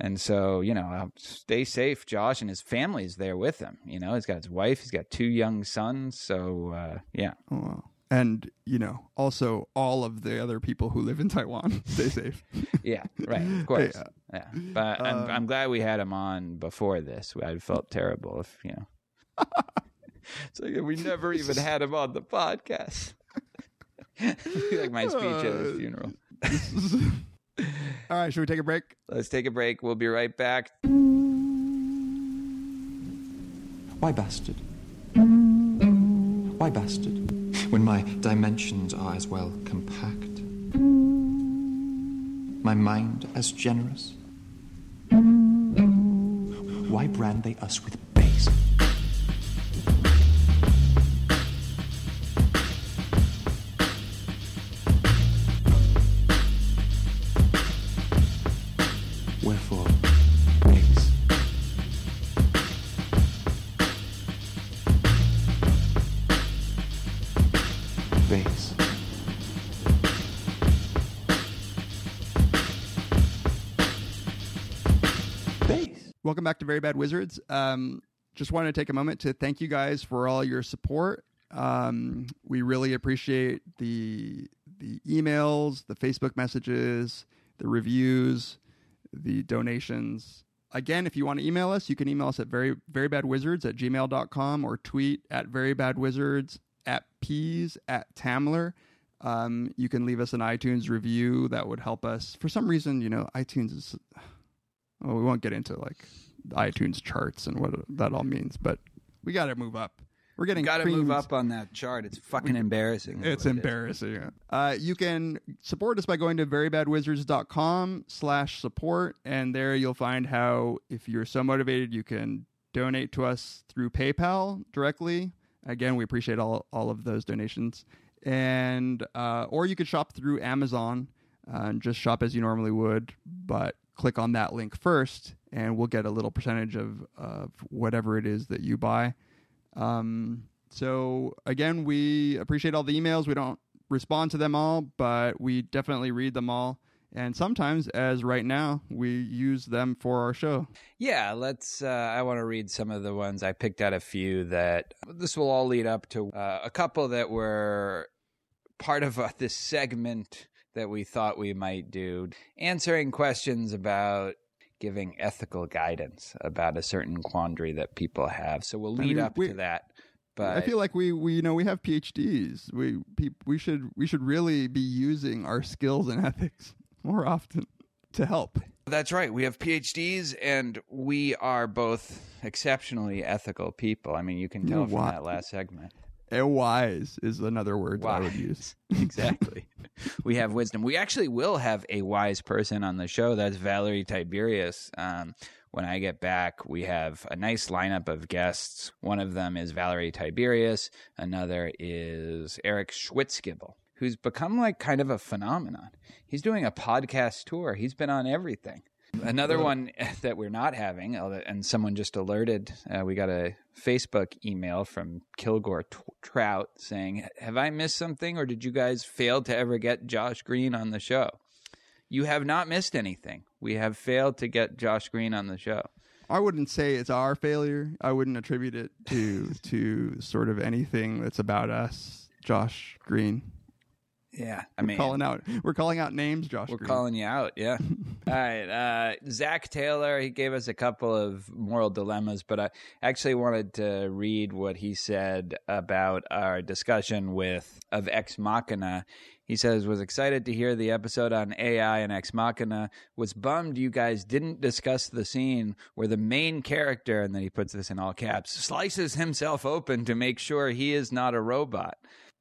[SPEAKER 4] and so you know, stay safe, Josh, and his family is there with him. You know, he's got his wife, he's got two young sons, so uh, yeah,
[SPEAKER 5] Oh, wow. And you know, also all of the other people who live in Taiwan, stay safe.
[SPEAKER 4] yeah, right, of course,
[SPEAKER 5] Yeah.
[SPEAKER 4] yeah. But I'm,
[SPEAKER 5] Um,
[SPEAKER 4] I'm glad we had him on before this. I felt terrible if you know. it's like we never even had him on the podcast. like my speech at his
[SPEAKER 5] Uh,
[SPEAKER 4] funeral.
[SPEAKER 5] All right, should we take a break?
[SPEAKER 4] Let's take a break. We'll be right back.
[SPEAKER 6] Why bastard? Why bastard? When my dimensions are as well compact, my mind as generous. Why brand they us with
[SPEAKER 5] Very Bad Wizards. Um, just wanted to take a moment to thank you guys for all your support. Um, we really appreciate the the emails, the Facebook messages, the reviews, the donations. Again, if you want to email us, you can email us at very verybadwizards at gmail.com or tweet at verybadwizards at peez at Tamler. Um, you can leave us an iTunes review. That would help us. For some reason, you know, iTunes is well, we won't get into like iTunes charts and what that all means, but we got to move up. We're getting
[SPEAKER 4] Got to move up on that chart. It's fucking embarrassing.
[SPEAKER 5] It's
[SPEAKER 4] it
[SPEAKER 5] embarrassing. Uh, you can support us by going to verybadwizards.com slash support, and there you'll find how, if you're so motivated, you can donate to us through PayPal directly. Again, we appreciate all, all of those donations. And uh, or you could shop through Amazon uh, and just shop as you normally would, but click on that link first, and we'll get a little percentage of, of whatever it is that you buy. Um, so again, we appreciate all the emails. We don't respond to them all, but we definitely read them all. And sometimes, as right now, we use them for our show.
[SPEAKER 4] Yeah, let's. Uh, I want to read some of the ones I picked out. A few that this will all lead up to uh, a couple that were part of uh, this segment that we thought we might do, answering questions about giving ethical guidance about a certain quandary that people have. So we'll
[SPEAKER 5] I
[SPEAKER 4] lead
[SPEAKER 5] mean,
[SPEAKER 4] up
[SPEAKER 5] we-
[SPEAKER 4] to that. But
[SPEAKER 5] I feel like we, we you know we have PhDs. We pe- we should we should really be using our skills in ethics more often to help.
[SPEAKER 4] That's right. We have PhDs and we are both exceptionally ethical people. I mean, you can tell
[SPEAKER 5] You're
[SPEAKER 4] from
[SPEAKER 5] wi-
[SPEAKER 4] that last segment.
[SPEAKER 5] And wise is another word that I would use.
[SPEAKER 4] exactly. we have wisdom. We actually will have a wise person on the show. That's Valerie Tiberius. Um, when I get back, we have a nice lineup of guests. One of them is Valerie Tiberius. Another is Eric Schwitzgebel, who's become like kind of a phenomenon. He's doing a podcast tour. He's been on everything. Another one that we're not having, and someone just alerted, uh, we got a Facebook email from Kilgore T- Trout saying, Have I missed something, or did you guys fail to ever get Josh Greene on the show? You have not missed anything. We have failed to get Josh Greene on the show.
[SPEAKER 5] I wouldn't say it's our failure. I wouldn't attribute it to to sort of anything that's about us. Josh Greene.
[SPEAKER 4] Yeah, I
[SPEAKER 5] We're
[SPEAKER 4] mean,
[SPEAKER 5] calling out we're calling out names, Josh
[SPEAKER 4] We're
[SPEAKER 5] Greene.
[SPEAKER 4] calling you out, yeah. All right, uh, Zach Taylor. He gave us a couple of moral dilemmas, but I actually wanted to read what he said about our discussion with of Ex Machina. He says was excited to hear the episode on AI and Ex Machina. Was bummed you guys didn't discuss the scene where the main character, and then he puts this in all caps, slices himself open to make sure he is not a robot.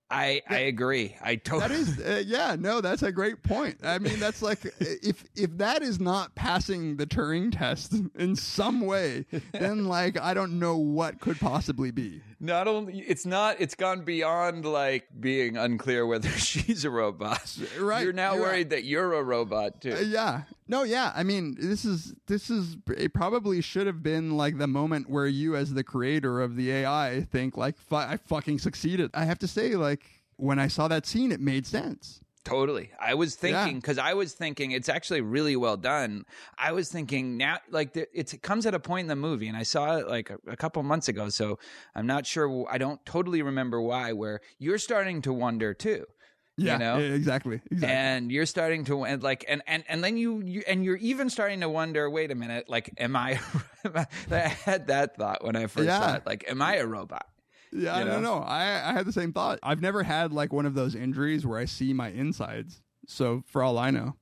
[SPEAKER 4] I I agree. I totally.
[SPEAKER 5] That is, uh, yeah, no, that's a great point. I mean, that's like if if that is not passing the Turing test in some way, then like I don't know what could possibly be.
[SPEAKER 4] Not only it's not it's gone beyond like being unclear whether she's a robot.
[SPEAKER 5] Right,
[SPEAKER 4] You're now
[SPEAKER 5] you're
[SPEAKER 4] worried
[SPEAKER 5] right.
[SPEAKER 4] that you're a robot too.
[SPEAKER 5] Uh, yeah. No, yeah. I mean, this is this is it probably should have been like the moment where you as the creator of the AI think like I fucking succeeded. I have to say like when I saw that scene it made sense.
[SPEAKER 4] Totally. I was thinking because I was thinking it's actually really well done. I was thinking now, like the, it comes at a point in the movie, and I saw it like a, a couple months ago, so I'm not sure. I don't totally remember why. Where you're starting to wonder too.
[SPEAKER 5] Yeah,
[SPEAKER 4] you know?
[SPEAKER 5] yeah, exactly. Exactly.
[SPEAKER 4] and you're starting to and like and and and then you, you and you're even starting to wonder wait a minute like am i i had that thought when i first saw it like am i a robot
[SPEAKER 5] yeah,
[SPEAKER 4] you
[SPEAKER 5] no,
[SPEAKER 4] know?
[SPEAKER 5] no. I I had the same thought. I've never had like one of those injuries where I see my insides. So for all I know,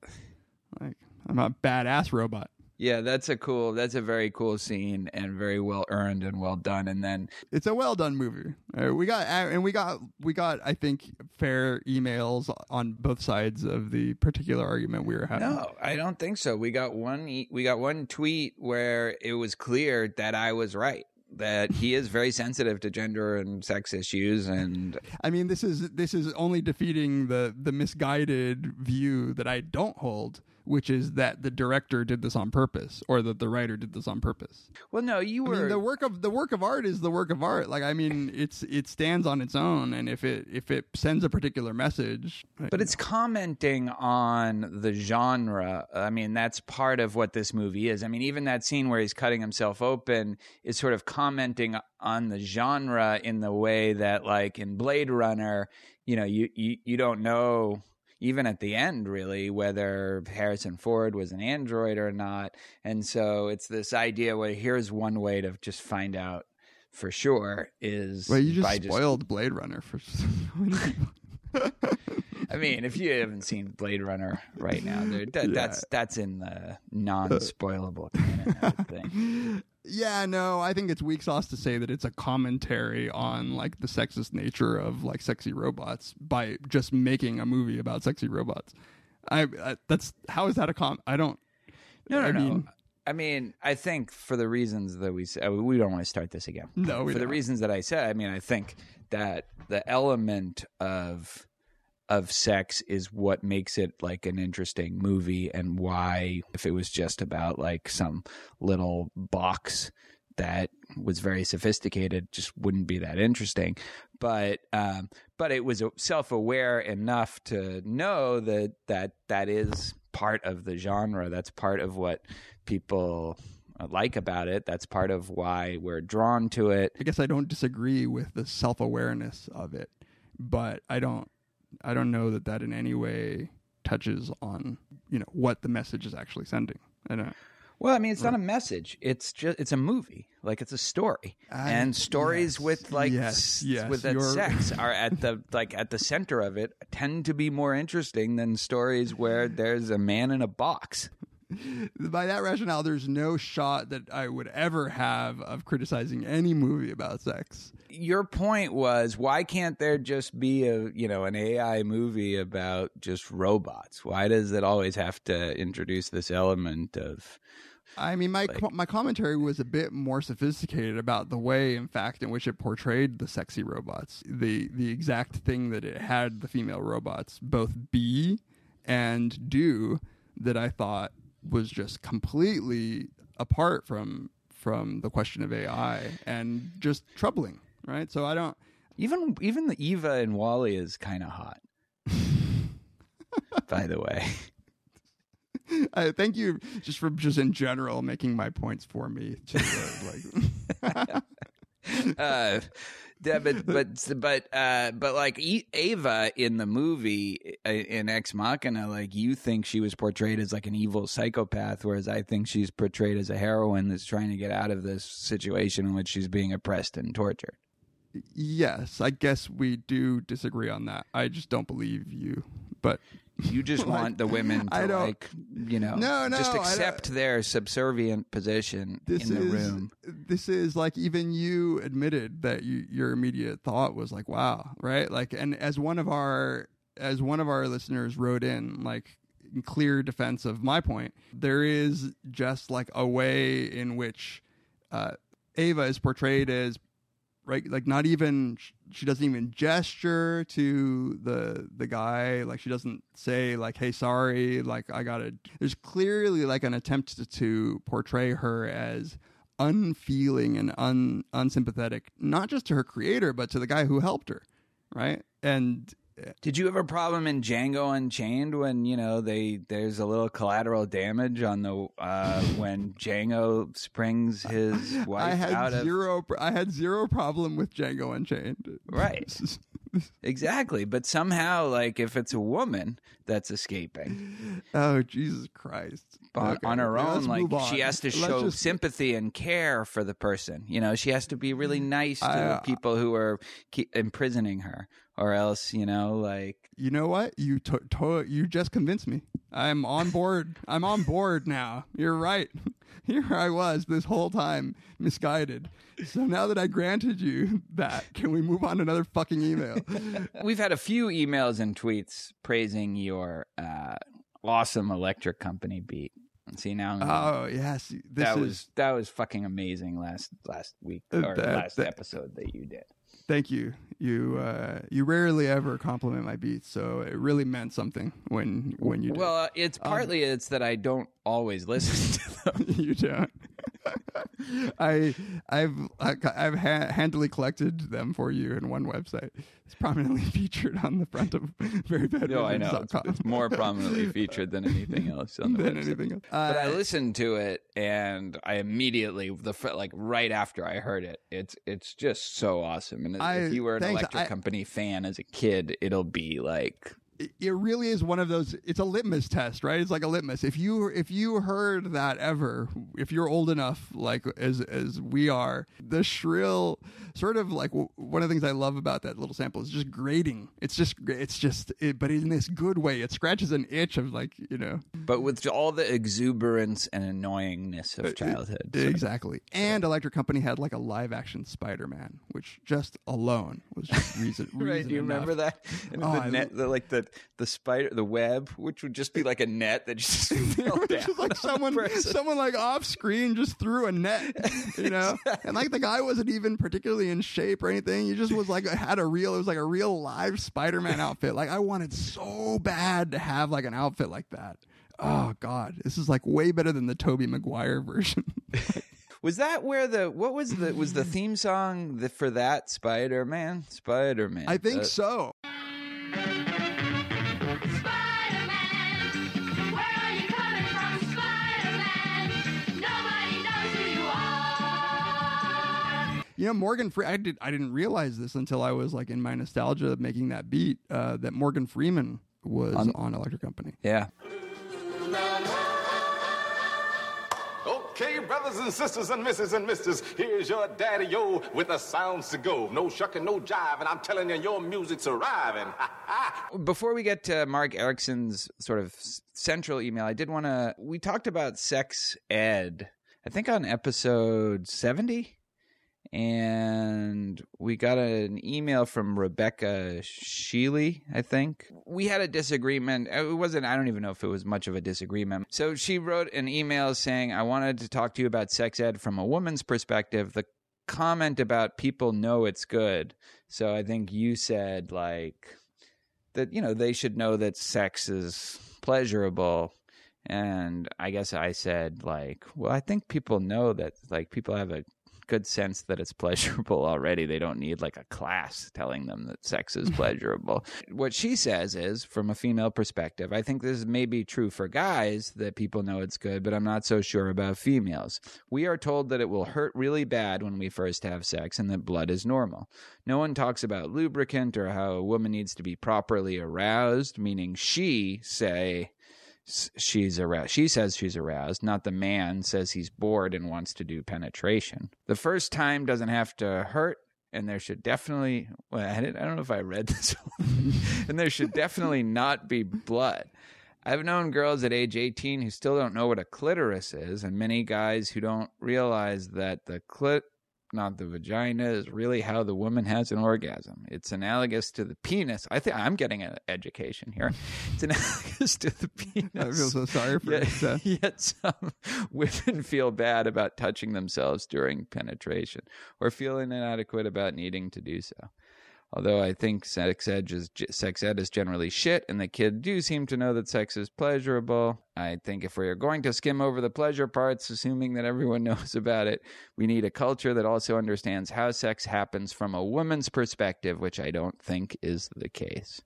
[SPEAKER 5] like I'm a badass robot.
[SPEAKER 4] yeah that's a cool that's a very cool scene and very well earned and well done and then
[SPEAKER 5] it's a well done movie. Uh, we got uh, and we got we got I think fair emails on both sides of the particular argument we were having.
[SPEAKER 4] no i don't think so we got one we got one tweet where it was clear that i was right that he is very sensitive to gender and sex issues and
[SPEAKER 5] I mean this is this is only defeating the the misguided view that I don't hold, which is that the director did this on purpose or that the writer did this on purpose.
[SPEAKER 4] well no you
[SPEAKER 5] I
[SPEAKER 4] were
[SPEAKER 5] mean, the work of the work of art is the work of art. Like I mean, it's it stands on its own, and if it if it sends a particular message,
[SPEAKER 4] But it's commenting on the genre. I mean, that's part of what this movie is. I mean, even that scene where he's cutting himself open is sort of commenting on the genre in the way that, like in Blade Runner, you know, you you, you don't know even at the end really whether Harrison Ford was an android or not. And so it's this idea where here's one way to just find out for sure is
[SPEAKER 5] well, you just spoiled Blade Runner for so many people.
[SPEAKER 4] I mean, if you haven't seen Blade Runner right now, that, that's that's in the uh, non-spoilable canon.
[SPEAKER 5] Yeah, no, I think it's weak sauce to say that it's a commentary on like the sexist nature of like sexy robots by just making a movie about sexy robots. I, I that's how is that a com? I don't.
[SPEAKER 4] No, no,
[SPEAKER 5] I
[SPEAKER 4] no.
[SPEAKER 5] mean-
[SPEAKER 4] I mean, I think for the reasons that we said, uh, we don't want to start this again.
[SPEAKER 5] No, we
[SPEAKER 4] for the
[SPEAKER 5] don't.
[SPEAKER 4] reasons that I said, I mean, I think that the element of of sex is what makes it like an interesting movie, and why if it was just about like some little box that was very sophisticated just wouldn't be that interesting. But um but it was self-aware enough to know that that that is part of the genre. That's part of what people uh, like about it. That's part of why we're drawn to it.
[SPEAKER 5] I guess I don't disagree with the self awareness of it, but I don't. I don't know that that in any way touches on you know what the message is actually sending. I don't.
[SPEAKER 4] well i mean it's not a message. It's just it's a movie. Like it's a story.
[SPEAKER 5] I-
[SPEAKER 4] and stories
[SPEAKER 5] yes,
[SPEAKER 4] with like
[SPEAKER 5] yes, yes,
[SPEAKER 4] with that sex are at the like at the center of it tend to be more interesting than stories where there's a man in a box
[SPEAKER 5] By that rationale, there's no shot that I would ever have of criticizing any movie about sex.
[SPEAKER 4] your point was why can't there just be a you know an AI movie about just robots? Why does it always have to introduce this element of
[SPEAKER 5] I mean, my co- my commentary was a bit more sophisticated about the way, in fact, in which it portrayed the sexy robots. The the exact thing that it had the female robots both be and do that I thought was just completely apart from from the question of AI and just troubling, right? So I don't.
[SPEAKER 4] even even the Eva and Wally is kind of hot. By the way,
[SPEAKER 5] I thank you just for just in general making my points for me. To, uh, like,
[SPEAKER 4] uh, yeah, but but but uh, but like Ava in the movie in Ex Machina, like you think she was portrayed as like an evil psychopath, whereas I think she's portrayed as a heroine that's trying to get out of this situation in which she's being oppressed and tortured.
[SPEAKER 5] yes, I guess we do disagree on that. I just don't believe you, but
[SPEAKER 4] You just
[SPEAKER 5] Like,
[SPEAKER 4] want the women to like, you know,
[SPEAKER 5] No, no,
[SPEAKER 4] just accept their subservient position
[SPEAKER 5] this
[SPEAKER 4] in the
[SPEAKER 5] is
[SPEAKER 4] room.
[SPEAKER 5] this is like even you admitted that you, your immediate thought was like, "Wow!" Right? Like, and as one of our as one of our listeners wrote in, like in clear defense of my point, there is just like a way in which uh, Ava is portrayed as right? Like not even she doesn't even gesture to the the guy. Like she doesn't say like, "Hey, sorry." Like I got to There's clearly like an attempt to, to portray her as unfeeling and un unsympathetic, not just to her creator, but to the guy who helped her, right? And
[SPEAKER 4] Did you have a problem in Django Unchained when you know they there's a little collateral damage on the uh, when Django springs his wife
[SPEAKER 5] I had
[SPEAKER 4] out of
[SPEAKER 5] zero. I had zero problem with Django Unchained.
[SPEAKER 4] Right. exactly, but somehow like if it's a woman that's escaping
[SPEAKER 5] oh Jesus Christ!
[SPEAKER 4] on,
[SPEAKER 5] Okay,
[SPEAKER 4] on her own, like
[SPEAKER 5] on.
[SPEAKER 4] she has to
[SPEAKER 5] Let's
[SPEAKER 4] show
[SPEAKER 5] just-
[SPEAKER 4] sympathy and care for the person. You know, she has to be really nice to
[SPEAKER 5] I, uh,
[SPEAKER 4] people who are keep imprisoning her, or else you know, like
[SPEAKER 5] You know what? You to- to- you just convinced me. I'm on board. I'm on board now. You're right. Here I was this whole time misguided. So now that I granted you that, can we move on to another fucking email?
[SPEAKER 4] We've had a few emails and tweets praising your uh, awesome electric company beat. See now,
[SPEAKER 5] oh yes, this
[SPEAKER 4] that
[SPEAKER 5] is.
[SPEAKER 4] was that was fucking amazing last last week
[SPEAKER 5] Uh,
[SPEAKER 4] or
[SPEAKER 5] that-
[SPEAKER 4] last
[SPEAKER 5] that-
[SPEAKER 4] episode that you did.
[SPEAKER 5] Thank you. You uh, you rarely ever compliment my beats, so it really meant something when when you did.
[SPEAKER 4] Well, uh, it's partly it's that I don't always listen to them.
[SPEAKER 5] you don't. I I've I've ha- handily collected them for you in one website. It's prominently featured on the front of very bad
[SPEAKER 4] No, I know it's, it's more prominently featured than anything else on the
[SPEAKER 5] than
[SPEAKER 4] website.
[SPEAKER 5] anything else.
[SPEAKER 4] But I
[SPEAKER 5] Uh,
[SPEAKER 4] listened to it and I immediately the like right after I heard it, it's it's just so awesome. And
[SPEAKER 5] I-
[SPEAKER 4] if you were an electric
[SPEAKER 5] I-
[SPEAKER 4] company fan as a kid, it'll be like
[SPEAKER 5] it- really is one of those it's a litmus test right? It's like a litmus. If you if you heard that ever if you're old enough like as as we are the shrill sort of like w- one of the things i love about that little sample is just grating. It's just it's just it, but in this good way. It scratches an itch of like you know.
[SPEAKER 4] But with all the exuberance and annoyingness of uh, childhood. so-
[SPEAKER 5] exactly. And electric company had like a live action spider-man which just alone was just reason,
[SPEAKER 4] Right,
[SPEAKER 5] reason
[SPEAKER 4] do you remember that? And
[SPEAKER 5] Oh,
[SPEAKER 4] the net, the, like the the spider, the web, which would just be like a net that just fell down.
[SPEAKER 5] just like
[SPEAKER 4] on
[SPEAKER 5] someone,
[SPEAKER 4] person.
[SPEAKER 5] someone like off screen just threw a net, you know, and like the guy wasn't even particularly in shape or anything. He just was like had a real, it was like a real live Spider-Man outfit. Like I wanted so bad to have like an outfit like that. Oh God, this is like way better than the Tobey Maguire version.
[SPEAKER 4] Was that where the what was the was the theme song the, for that Spider Man? Spider Man.
[SPEAKER 5] I think
[SPEAKER 7] uh, so. You
[SPEAKER 5] know, Morgan Free. I did. I didn't realize this until I was like in my nostalgia of making that beat. Uh, that Morgan Freeman was
[SPEAKER 4] On-
[SPEAKER 5] on Electric Company.
[SPEAKER 4] Yeah.
[SPEAKER 8] Okay, brothers and sisters and misses and misters, here's your daddy yo with the sounds to go. No shucking, no jive, and I'm telling you, your music's arriving.
[SPEAKER 4] Before we get to Mark Erickson's sort of central email, I did want to. We talked about sex ed, I think on episode 70. And we got an email from Rebecca Sheely, I think. We had a disagreement. Uh, it wasn't, I don't even know if it was much of a disagreement. So she wrote an email saying, I wanted to talk to you about sex ed from a woman's perspective. The comment about people know it's good. So I think you said, like, that you know they should know that sex is pleasurable and i guess i said like well i think people know that like people have a good sense that it's pleasurable already. They don't need like a class telling them that sex is pleasurable. What she says is from a female perspective i think this may be true for guys that people know it's good but i'm not so sure about females. We are told that it will hurt really bad when we first have sex and that blood is normal. No one talks about lubricant or how a woman needs to be properly aroused, meaning she say she's aroused. She says she's aroused, not the man says he's bored and wants to do penetration. The first time doesn't have to hurt. And there should definitely, well, I, I don't know if I read this, and there should definitely not be blood. I've known girls at age 18 who still don't know what a clitoris is, and many guys who don't realize that the clit not the vagina, is really how the woman has an orgasm. It's analogous to the penis. I think I'm getting an education here. It's analogous to the penis.
[SPEAKER 5] I feel so sorry for
[SPEAKER 4] Yet,
[SPEAKER 5] Seth.
[SPEAKER 4] yet some women feel bad about touching themselves during penetration or feeling inadequate about needing to do so. Although I think sex ed is sex ed is generally shit, and the kids do seem to know that sex is pleasurable. I think if we're going to skim over the pleasure parts, assuming that everyone knows about it, we need a culture that also understands how sex happens from a woman's perspective, which I don't think is the case.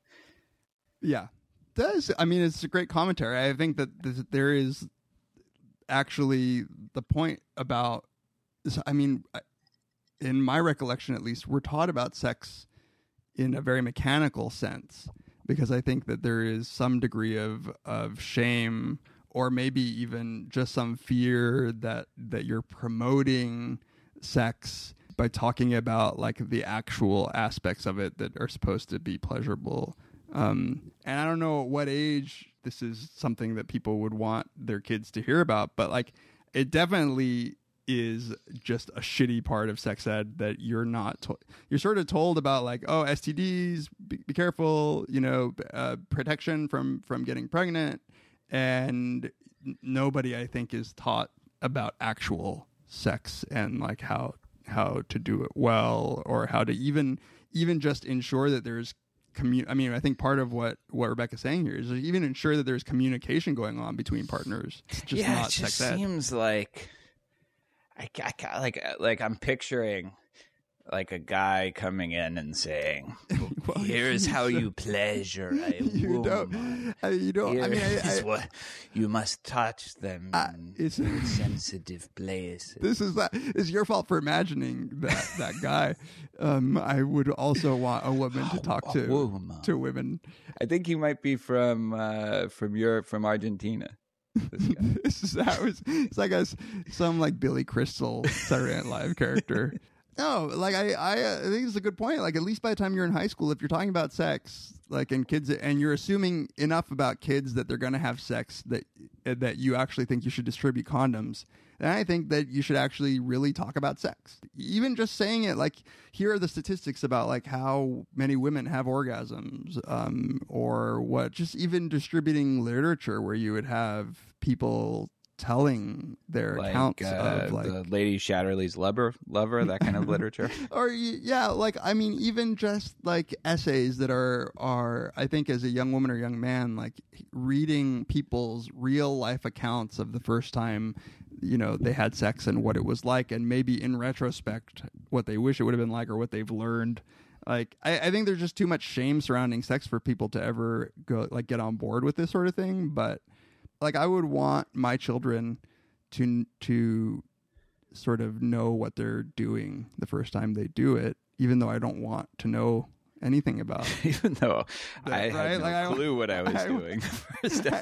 [SPEAKER 5] Yeah, does I mean it's a great commentary. I think that th- there is actually the point about. I mean, in my recollection, at least, we're taught about sex in a very mechanical sense because I think that there is some degree of of shame or maybe even just some fear that that you're promoting sex by talking about like the actual aspects of it that are supposed to be pleasurable. Um, and I don't know at what age this is something that people would want their kids to hear about, but like it definitely is just a shitty part of sex ed that you're not to- you're sort of told about like oh STDs be, be careful you know uh, protection from from getting pregnant. And nobody I think is taught about actual sex and like how how to do it well or how to even even just ensure that there's commu- I mean I think part of what what Rebecca's saying here is even ensure that there's communication going on between partners. It's just
[SPEAKER 4] yeah,
[SPEAKER 5] not
[SPEAKER 4] it just
[SPEAKER 5] sex ed.
[SPEAKER 4] seems like I, I like uh, like I'm picturing like a guy coming in and saying,
[SPEAKER 5] Well,
[SPEAKER 4] "Here's how you pleasure a
[SPEAKER 5] you
[SPEAKER 4] woman.
[SPEAKER 5] don't I, you don't I mean I, I,
[SPEAKER 4] what you must touch them
[SPEAKER 5] Uh,
[SPEAKER 4] in sensitive places."
[SPEAKER 5] this is that it's your fault for imagining that that guy um I would also want a woman to talk to
[SPEAKER 4] woman.
[SPEAKER 5] to women
[SPEAKER 4] I think he might be from uh, from Europe, from Argentina. This
[SPEAKER 5] this is how it's, it's like a some like Billy Crystal Saturday Night Live character. No, like I, I, uh, I think it's a good point. Like at least by the time you're in high school, if you're talking about sex, like and kids, and you're assuming enough about kids that they're going to have sex that that you actually think you should distribute condoms, then I think that you should actually really talk about sex. Even just saying it, like here are the statistics about like how many women have orgasms, um, or what. Just even distributing literature where you would have people telling their
[SPEAKER 4] like
[SPEAKER 5] accounts
[SPEAKER 4] uh,
[SPEAKER 5] of like
[SPEAKER 4] the Lady Chatterley's lover, lover, that kind of literature.
[SPEAKER 5] or yeah like i mean even just like essays that are are i think as a young woman or young man like reading people's real life accounts of the first time you know they had sex and what it was like and maybe in retrospect what they wish it would have been like or what they've learned. Like I, I think there's just too much shame surrounding sex for people to ever go like get on board with this sort of thing but like i would want my children to to sort of know what they're doing the first time they do it, even though I don't want to know anything about it.
[SPEAKER 4] Even though I
[SPEAKER 5] That-
[SPEAKER 4] had
[SPEAKER 5] right?
[SPEAKER 4] no
[SPEAKER 5] Like, I-
[SPEAKER 4] clue what I was
[SPEAKER 5] I-
[SPEAKER 4] doing. First
[SPEAKER 5] I,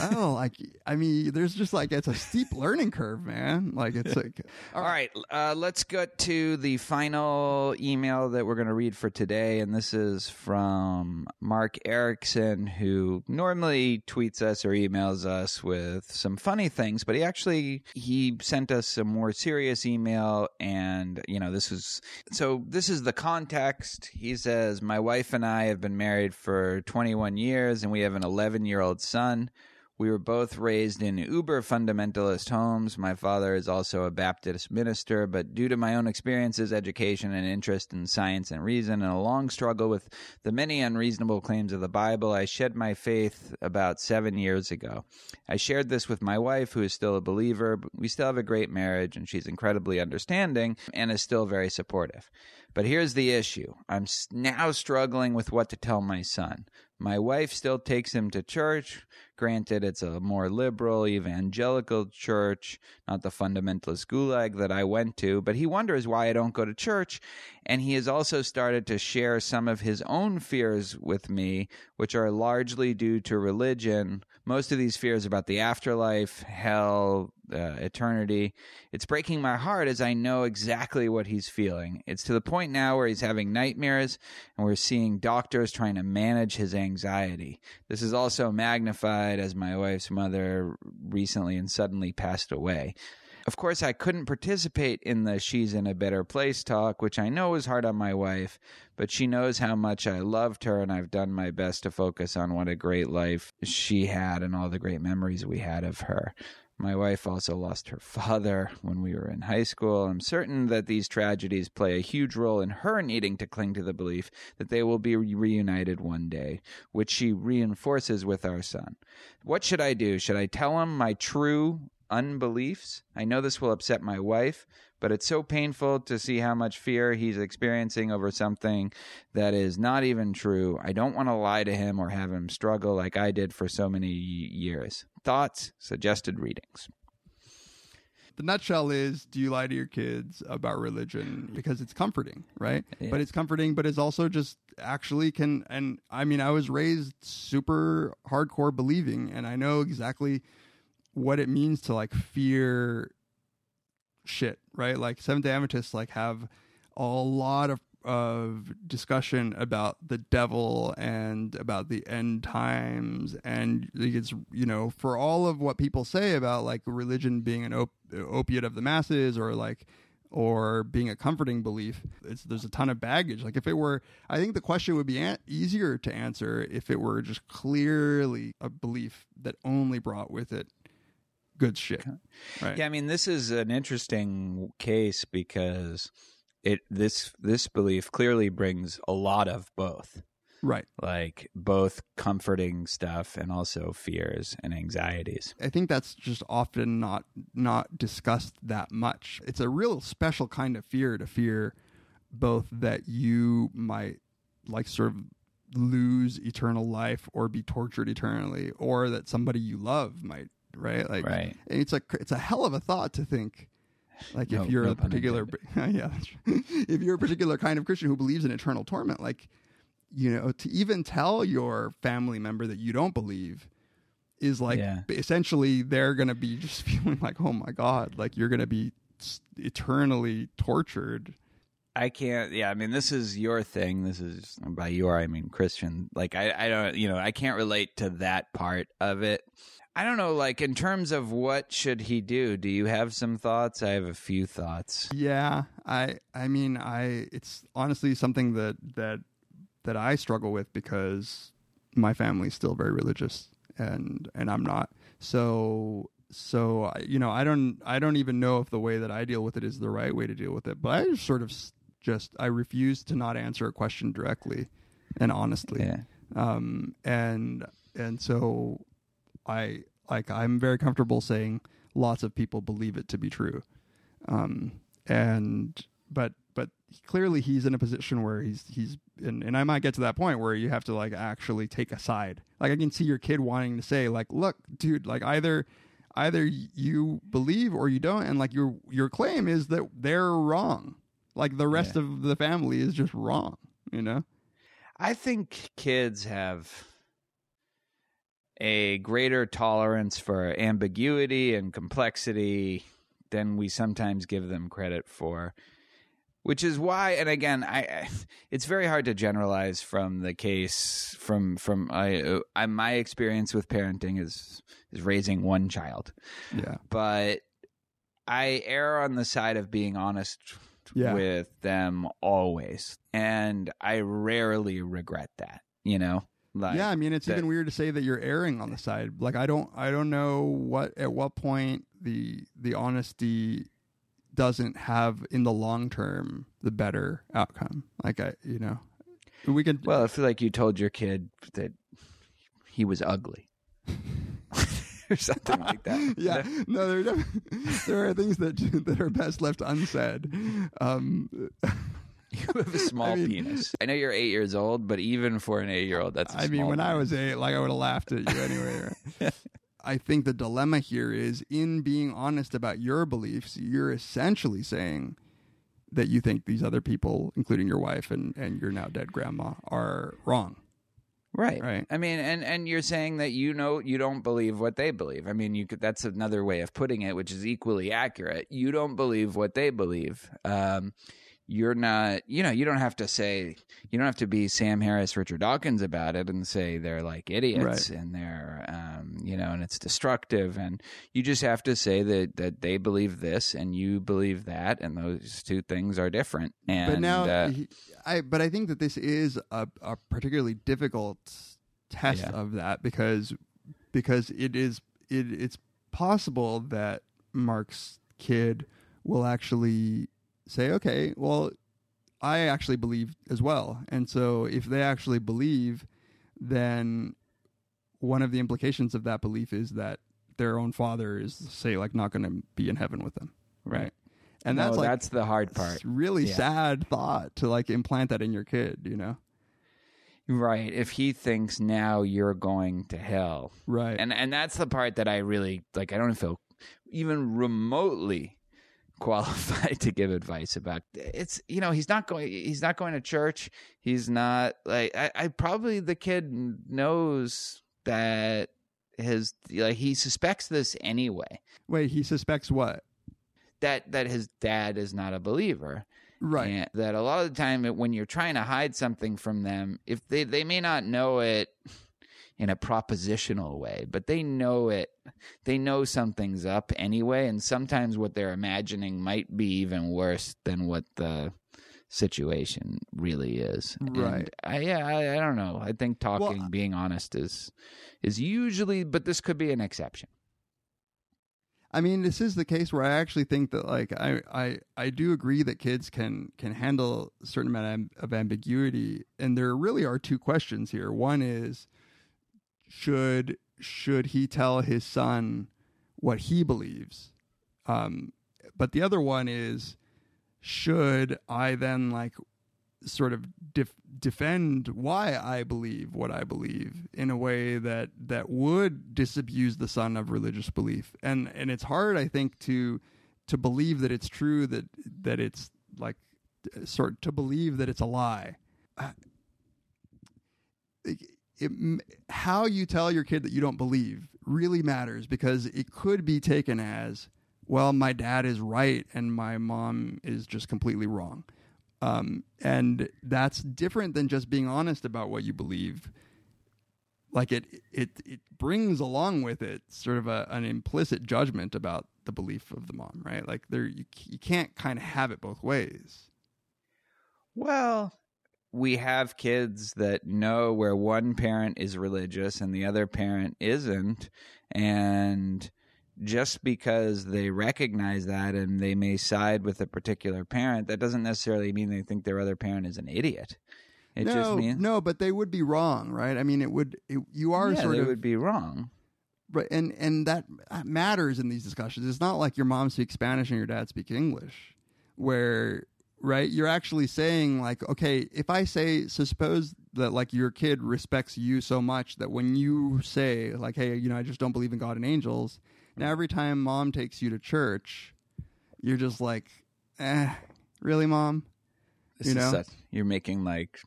[SPEAKER 5] I don't like. I mean, there's just like it's a steep learning curve, man. Like it's like
[SPEAKER 4] All right, uh, let's get to the final email that we're going to read for today, and this is from Mark Erickson, who normally tweets us or emails us with some funny things, but he actually he sent us a more serious email, and you know this is so this is the context. He says, "My wife and I have been married for 21 years, and we have an 11 year old son." We were both raised in uber fundamentalist homes. My father is also a Baptist minister, but due to my own experiences, education, and interest in science and reason, and a long struggle with the many unreasonable claims of the Bible, I shed my faith about seven years ago. I shared this with my wife, who is still a believer, we still have a great marriage, and she's incredibly understanding and is still very supportive. But here's the issue I'm now struggling with what to tell my son. My wife still takes him to church. Granted, it's a more liberal evangelical church, not the fundamentalist gulag that I went to, but he wonders why I don't go to church. And he has also started to share some of his own fears with me, which are largely due to religion. Most of these fears about the afterlife, hell, uh, eternity. It's breaking my heart as I know exactly what he's feeling. It's to the point now where he's having nightmares and we're seeing doctors trying to manage his anxiety. This is also magnified as my wife's mother recently and suddenly passed away. Of course, I couldn't participate in the She's in a Better Place talk, which I know is hard on my wife, but she knows how much I loved her, and I've done my best to focus on what a great life she had and all the great memories we had of her. My wife also lost her father when we were in high school. I'm certain that these tragedies play a huge role in her needing to cling to the belief that they will be reunited one day, which she reinforces with our son. What should I do? Should I tell him my true unbeliefs? I know this will upset my wife, but it's so painful to see how much fear he's experiencing over something that is not even true. I don't want to lie to him or have him struggle like I did for so many years. Thoughts, suggested readings.
[SPEAKER 5] The nutshell is do you lie to your kids about religion because it's comforting, right?
[SPEAKER 4] Yeah.
[SPEAKER 5] But it's comforting, but it's also just actually can. And I mean, I was raised super hardcore believing, and I know exactly what it means to like fear shit, right? Like Seventh day Adventists like have a lot of of discussion about the devil and about the end times and it's you know for all of what people say about like religion being an op- opiate of the masses or like or being a comforting belief it's there's a ton of baggage like if it were i think the question would be an- easier to answer if it were just clearly a belief that only brought with it good shit. Right.
[SPEAKER 4] Yeah, I mean, this is an interesting case because it this this belief clearly brings a lot of both,
[SPEAKER 5] right.
[SPEAKER 4] Like both comforting stuff and also fears and anxieties.
[SPEAKER 5] I think that's just often not not discussed that much. It's a real special kind of fear to fear both that you might like sort of lose eternal life or be tortured eternally or that somebody you love might right like
[SPEAKER 4] Right.
[SPEAKER 5] and it's a it's a hell of a thought to think like
[SPEAKER 4] No-
[SPEAKER 5] if you're
[SPEAKER 4] no
[SPEAKER 5] a particular yeah if you're a particular kind of christian who believes in eternal torment like you know to even tell your family member that you don't believe is like
[SPEAKER 4] Yeah.
[SPEAKER 5] essentially they're gonna be just feeling like oh my god like you're gonna be eternally tortured
[SPEAKER 4] I can't. Yeah, I mean, this is your thing. This is by your, I mean Christian. Like, I, I don't, you know, I can't relate to that part of it. I don't know. Like, in terms of what should he do? Do you have some thoughts? I have a few thoughts.
[SPEAKER 5] yeah i i mean i it's honestly something that that that i struggle with because my family's still very religious and and i'm not so so you know i don't i don't even know if the way that i deal with it is the right way to deal with it but i just sort of just i refuse to not answer a question directly and honestly
[SPEAKER 4] Yeah.
[SPEAKER 5] um and and so i like i'm very comfortable saying lots of people believe it to be true. Um and but but clearly he's in a position where he's he's and, and i might get to that point where you have to like actually take a side. Like i can see your kid wanting to say like look dude like either either you believe or you don't and like your your claim is that they're wrong. Like the rest
[SPEAKER 4] Yeah.
[SPEAKER 5] of the family is just wrong you know?
[SPEAKER 4] I think kids have a greater tolerance for ambiguity and complexity than we sometimes give them credit for. Which is why, and again, I, it's very hard to generalize from the case from from I, I my experience with parenting is is raising one child,
[SPEAKER 5] yeah
[SPEAKER 4] but I err on the side of being honest
[SPEAKER 5] Yeah.
[SPEAKER 4] with them always, and I rarely regret that. You know, like
[SPEAKER 5] yeah, I mean, it's
[SPEAKER 4] that-
[SPEAKER 5] even weird to say that you're erring on the side. Like, I don't, I don't know what at what point the the honesty doesn't have in the long term the better outcome. Like, I, you know, we can.
[SPEAKER 4] Well, I feel like you told your kid that he was ugly. or something like that.
[SPEAKER 5] yeah, no, there, are there are things that that are best left unsaid. Um,
[SPEAKER 4] You have a small
[SPEAKER 5] I mean-
[SPEAKER 4] penis. I know you're eight years old, but even for an eight year old, that's. I
[SPEAKER 5] I mean, when I was eight, like I would have laughed at you anyway. Right? I think the dilemma here is in being honest about your beliefs, you're essentially saying that you think these other people, including your wife and, and your now dead grandma, are wrong.
[SPEAKER 4] Right.
[SPEAKER 5] Right.
[SPEAKER 4] I mean, and and you're saying that you know you don't believe what they believe. I mean, you could that's another way of putting it, which is equally accurate. You don't believe what they believe. Um, you're not, you know, you don't have to say, you don't have to be Sam Harris, Richard Dawkins about it and say they're like idiots and they're, um, you know, and it's destructive. And you just have to say that that they believe this and you believe that, and those two things are different. And
[SPEAKER 5] but now,
[SPEAKER 4] uh,
[SPEAKER 5] I but I think that this is a, a particularly difficult test
[SPEAKER 4] Yeah.
[SPEAKER 5] of that because because it is it it's possible that Mark's kid will actually say, okay, well, I actually believe as well, and so if they actually believe, then one of the implications of that belief is that their own father is say like not going to be in heaven with them, right? And
[SPEAKER 4] no,
[SPEAKER 5] that's like
[SPEAKER 4] that's the hard part.
[SPEAKER 5] it's really
[SPEAKER 4] Yeah.
[SPEAKER 5] sad thought to like implant that in your kid, you know?
[SPEAKER 4] Right. If he thinks now you're going to hell.
[SPEAKER 5] Right.
[SPEAKER 4] And and that's the part that I really like I don't feel even remotely qualified to give advice about. It's you know, he's not going he's not going to church. He's not like I, I probably the kid knows that his like he suspects this anyway.
[SPEAKER 5] Wait, he suspects what?
[SPEAKER 4] That that his dad is not a believer.
[SPEAKER 5] Right.
[SPEAKER 4] And that a lot of the time when you're trying to hide something from them, if they they may not know it in a propositional way, but they know it. They know something's up anyway, and sometimes what they're imagining might be even worse than what the situation really is. And
[SPEAKER 5] Right.
[SPEAKER 4] I, yeah, I, I don't know. I think talking, being honest, is is usually, but this could be an exception.
[SPEAKER 5] I mean, this is the case where I actually think that like I I I do agree that kids can can handle a certain amount of ambiguity and there really are two questions here. One is should should he tell his son what he believes? Um but the other one is should I then like sort of def- defend why I believe what I believe in a way that that would disabuse the son of religious belief. And and it's hard I think to to believe that it's true that that it's like sort to believe that it's a lie. Uh, it, how you tell your kid that you don't believe really matters because it could be taken as well my dad is right and my mom is just completely wrong. Um, and that's different than just being honest about what you believe. Like it it it brings along with it sort of a, an implicit judgment about the belief of the mom right? Like there you, you can't kind of have it both ways.
[SPEAKER 4] Well, we have kids that know where one parent is religious and the other parent isn't. And just because they recognize that and they may side with a particular parent, that doesn't necessarily mean they think their other parent is an idiot. It
[SPEAKER 5] no,
[SPEAKER 4] just means
[SPEAKER 5] no, but they would be wrong, right? I mean, it would. It, you are
[SPEAKER 4] yeah,
[SPEAKER 5] sort
[SPEAKER 4] they
[SPEAKER 5] of
[SPEAKER 4] would be wrong.
[SPEAKER 5] Right, and and that matters in these discussions. It's not like your mom speaks Spanish and your dad speaks English, where right you're actually saying like, okay, if I say, so suppose that like your kid respects you so much that when you say like, hey, you know, I just don't believe in God and angels. Now every time mom takes you to church, you're just like, eh, really, mom?
[SPEAKER 4] This
[SPEAKER 5] you know,
[SPEAKER 4] such- you're making like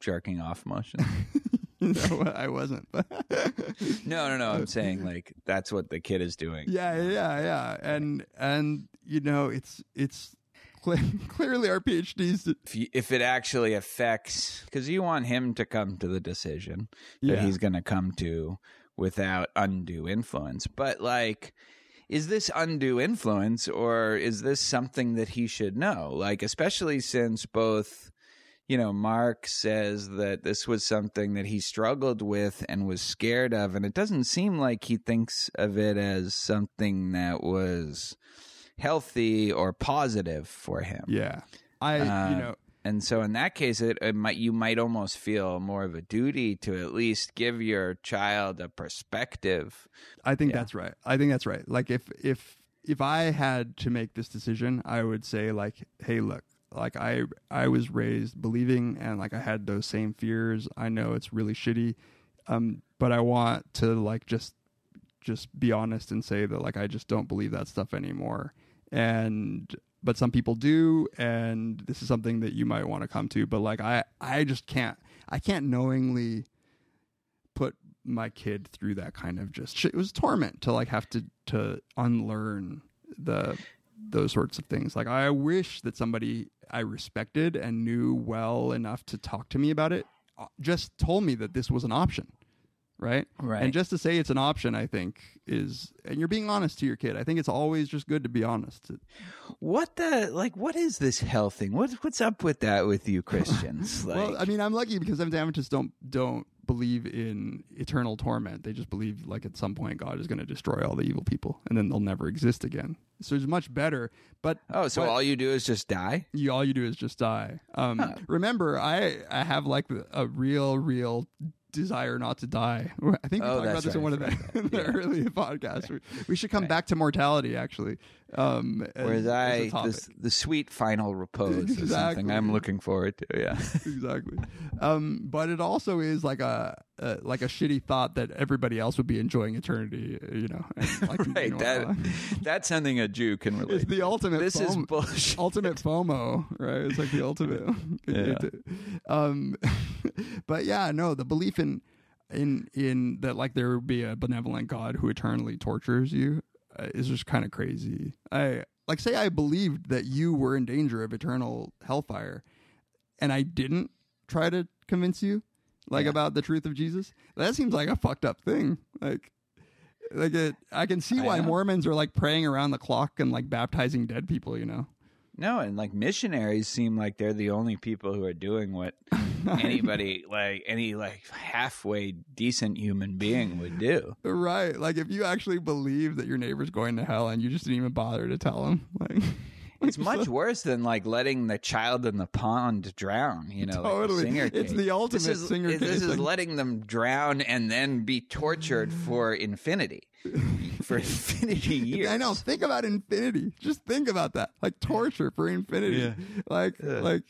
[SPEAKER 4] jerking off motion.
[SPEAKER 5] no, I wasn't,
[SPEAKER 4] no, no, no. I'm saying like that's what the kid is doing.
[SPEAKER 5] Yeah, yeah, yeah, and and you know, it's it's clearly our PhDs.
[SPEAKER 4] if, you, if it actually affects because you want him to come to the decision that he's going to come to without undue influence but like is this undue influence or is this something that he should know like especially since both you know mark says that this was something that he struggled with and was scared of and it doesn't seem like he thinks of it as something that was healthy or positive for him
[SPEAKER 5] Yeah, I
[SPEAKER 4] uh,
[SPEAKER 5] you know
[SPEAKER 4] and so in that case, it, it might you might almost feel more of a duty to at least give your child a perspective.
[SPEAKER 5] I think
[SPEAKER 4] Yeah.
[SPEAKER 5] that's right. I think that's right. Like if if if I had to make this decision, I would say like, hey, look, like I I was raised believing and like I had those same fears. I know it's really shitty, um, but I want to like just just be honest and say that like I just don't believe that stuff anymore. And but some people do and this is something that you might want to come to but like I I just can't I can't knowingly put my kid through that kind of just it was torment to like have to to unlearn the those sorts of things. Like i wish that somebody i respected and knew well enough to talk to me about it uh, just told me that this was an option right?
[SPEAKER 4] Right.
[SPEAKER 5] And just to say it's an option, I think is, and you're being honest to your kid. I think it's always just good to be honest.
[SPEAKER 4] What the like? What is this hell thing? What what's up with that with you Christians? Like,
[SPEAKER 5] well, I mean, I'm lucky because Seventh Adventists don't don't believe in eternal torment. They just believe like at some point God is going to destroy all the evil people, and then they'll never exist again. So it's much better. But
[SPEAKER 4] oh, so
[SPEAKER 5] but
[SPEAKER 4] all you do is just die?
[SPEAKER 5] you all you do is just die. Um, Remember, I I have like a real real desire not to die. I think we
[SPEAKER 4] Oh,
[SPEAKER 5] talked about this in one of the,
[SPEAKER 4] right,
[SPEAKER 5] the early podcasts. We, we should come back to mortality actually. Um, as-
[SPEAKER 4] Whereas I, this, the sweet final repose is something I'm looking forward to. Yeah.
[SPEAKER 5] exactly. Um, but it also is like a, a like a shitty thought that everybody else would be enjoying eternity. You know, like,
[SPEAKER 4] right.
[SPEAKER 5] meanwhile-
[SPEAKER 4] That that's something a Jew can relate.
[SPEAKER 5] it's the ultimate.
[SPEAKER 4] This is bullshit.
[SPEAKER 5] Ultimate FOMO, right? It's like the ultimate.
[SPEAKER 4] Yeah.
[SPEAKER 5] um, but yeah, no, the belief in in in that like there would be a benevolent God who eternally tortures you uh, Uh, is just kind of crazy. I like say I believed that you were in danger of eternal hellfire, and I didn't try to convince you like
[SPEAKER 4] Yeah.
[SPEAKER 5] about the truth of Jesus. That seems like a fucked up thing. Like like it, I can see why. Mormons are like praying around the clock and like baptizing dead people. You know,
[SPEAKER 4] No, and like missionaries seem like they're the only people who are doing what anybody like any like halfway decent human being would do.
[SPEAKER 5] right? Like if you actually believe that your neighbor's going to hell and you just didn't even bother to tell him, like
[SPEAKER 4] It's much worse than like letting the child in the pond drown. You know,
[SPEAKER 5] Totally.
[SPEAKER 4] Like singer
[SPEAKER 5] It's the ultimate
[SPEAKER 4] this is,
[SPEAKER 5] singer
[SPEAKER 4] This
[SPEAKER 5] cake
[SPEAKER 4] is letting them drown and then be tortured for infinity, for infinity years.
[SPEAKER 5] I know. Think about infinity. Just think about that. Like torture for infinity.
[SPEAKER 4] Yeah.
[SPEAKER 5] Like like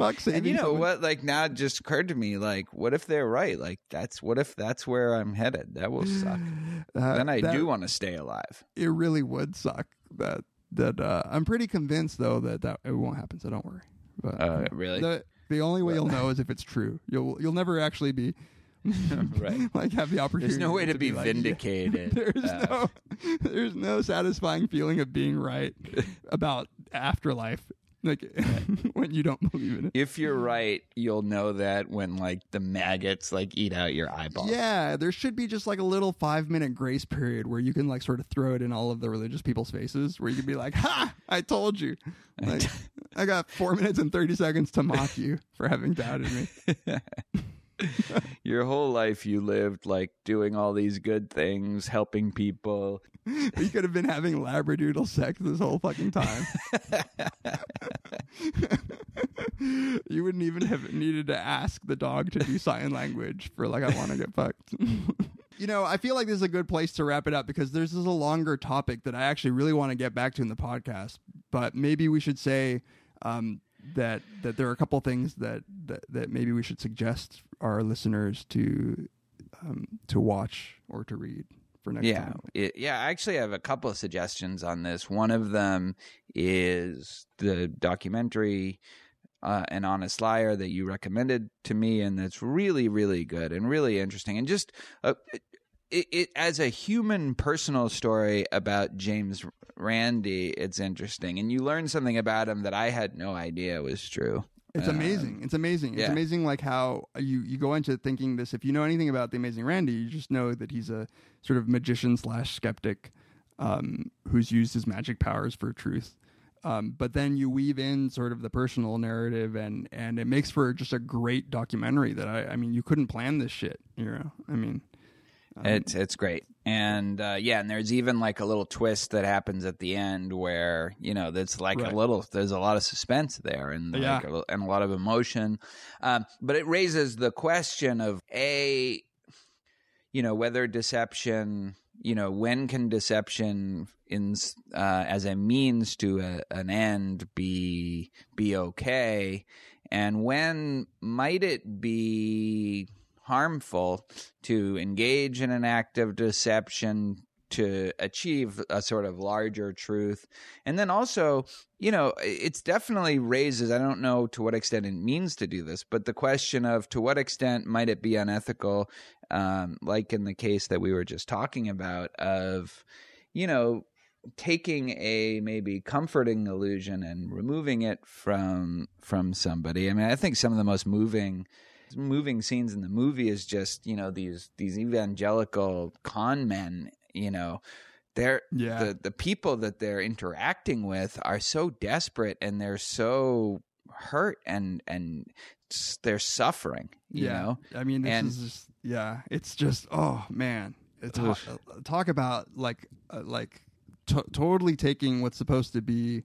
[SPEAKER 4] And you know what? Like now, it just occurred to me. Like, what if they're right? Like, that's what if that's where I'm headed? That will suck.
[SPEAKER 5] Uh,
[SPEAKER 4] then I
[SPEAKER 5] that-
[SPEAKER 4] do want to stay alive.
[SPEAKER 5] It really would suck. That that uh, I'm pretty convinced though that that it won't happen. So don't worry. But
[SPEAKER 4] Uh, really?
[SPEAKER 5] the the only way you'll know is if it's true. You'll you'll never actually be
[SPEAKER 4] right.
[SPEAKER 5] like have the opportunity.
[SPEAKER 4] There's no way to be
[SPEAKER 5] like, yeah.
[SPEAKER 4] vindicated.
[SPEAKER 5] There's
[SPEAKER 4] uh,
[SPEAKER 5] no there's no satisfying feeling of being right about afterlife. Like when you don't believe in it.
[SPEAKER 4] If you're right, you'll know that when like the maggots like eat out your eyeball.
[SPEAKER 5] Yeah, there should be just like a little five minute grace period where you can like sort of throw it in all of the religious people's faces, where you can be like, "Ha! I told you." Like, I got four minutes and thirty seconds to mock you for having doubted me.
[SPEAKER 4] Your whole life you lived like doing all these good things, helping people.
[SPEAKER 5] You could have been having labradoodle sex this whole fucking time. you wouldn't even have needed to ask the dog to do sign language for like I want to get fucked. you know, I feel like this is a good place to wrap it up because there's this is a longer topic that I actually really want to get back to in the podcast. But maybe we should say um, that that there are a couple things that, that that maybe we should suggest our listeners to um, to watch or to read for next
[SPEAKER 4] Yeah,
[SPEAKER 5] time.
[SPEAKER 4] it, yeah. I actually have a couple of suggestions on this. One of them is the documentary uh, "An Honest Liar" that you recommended to me, and that's really, really good and really interesting. And just uh, it, it as a human personal story about James Randi, it's interesting, and you learn something about him that I had no idea was true.
[SPEAKER 5] It's
[SPEAKER 4] Um,
[SPEAKER 5] amazing. It's amazing. It's
[SPEAKER 4] yeah.
[SPEAKER 5] amazing, like how you you go into thinking this. If you know anything about the Amazing Randi, you just know that he's a sort of magician slash skeptic um, who's used his magic powers for truth. Um, but then you weave in sort of the personal narrative, and and it makes for just a great documentary. That I I mean, you couldn't plan this shit. You know, I mean, um,
[SPEAKER 4] It's it's great, and uh, yeah, and there's even like a little twist that happens at the end where you know that's like
[SPEAKER 5] Right.
[SPEAKER 4] a little. There's a lot of suspense there, and like
[SPEAKER 5] Yeah.
[SPEAKER 4] a, and a lot of emotion. Um, but it raises the question of a, you know, whether deception. You know, when can deception in uh, as a means to a, an end be be okay, and when might it be harmful to engage in an act of deception to achieve a sort of larger truth. And then also, you know, it's definitely raises, I don't know to what extent it means to do this, but the question of to what extent might it be unethical, um, like in the case that we were just talking about, of, you know, taking a maybe comforting illusion and removing it from from somebody. I mean, I think some of the most moving moving scenes in the movie is just you know these these evangelical con men you know they're
[SPEAKER 5] Yeah.
[SPEAKER 4] the the people that they're interacting with are so desperate and they're so hurt and and they're suffering you
[SPEAKER 5] yeah.
[SPEAKER 4] know
[SPEAKER 5] I mean, this
[SPEAKER 4] And-
[SPEAKER 5] is just yeah. It's just oh man, talk, talk about like uh, like to- totally taking what's supposed to be,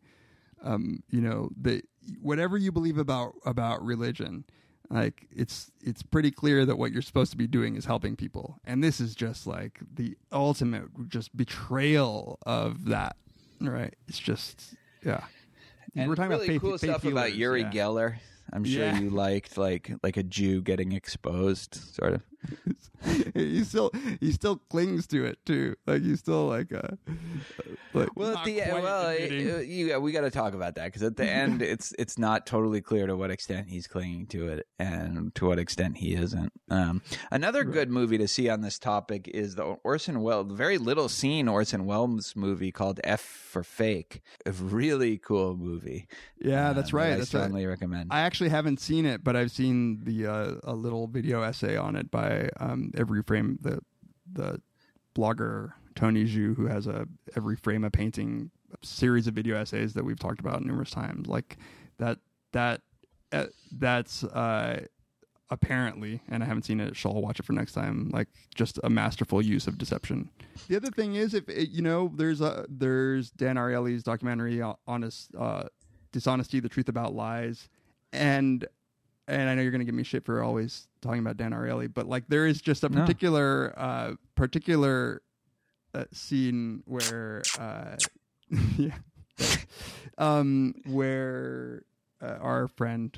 [SPEAKER 5] um, you know, the whatever you believe about about religion. Like it's it's pretty clear that what you're supposed to be doing is helping people, and this is just like the ultimate just betrayal of that. Right? It's just yeah.
[SPEAKER 4] and
[SPEAKER 5] We're talking
[SPEAKER 4] really
[SPEAKER 5] about faith,
[SPEAKER 4] cool stuff about Uri
[SPEAKER 5] yeah.
[SPEAKER 4] Geller I'm sure
[SPEAKER 5] Yeah.
[SPEAKER 4] you liked like like a Jew getting exposed sort of
[SPEAKER 5] he still he still clings to it too. Like he's still like uh like
[SPEAKER 4] Well, at the
[SPEAKER 5] quite
[SPEAKER 4] well,
[SPEAKER 5] admitting-
[SPEAKER 4] uh, yeah, we got to talk about that because at the end, it's it's not totally clear to what extent he's clinging to it and to what extent he isn't. Um, another good movie to see on this topic is the Orson Welles, very little seen Orson Welles movie called F for Fake. A really cool movie.
[SPEAKER 5] yeah,
[SPEAKER 4] uh,
[SPEAKER 5] that's
[SPEAKER 4] that
[SPEAKER 5] right.
[SPEAKER 4] I
[SPEAKER 5] that's right.
[SPEAKER 4] strongly recommend.
[SPEAKER 5] I actually haven't seen it, but I've seen the uh, a little video essay on it by um, Every Frame, the the blogger Tony Zhou, who has a Every Frame a Painting series of video essays that we've talked about numerous times. Like that that uh, that's uh, apparently, and I haven't seen it, so I'll watch it for next time. Like just a masterful use of deception. The other thing is, if it, you know, there's a there's Dan Ariely's documentary, uh, honest uh, dishonesty, the truth about lies, and and I know you're gonna give me shit for always talking about Dan Ariely, but like there is just a
[SPEAKER 4] No.
[SPEAKER 5] particular uh, particular uh, scene where uh, yeah, um, where uh, our friend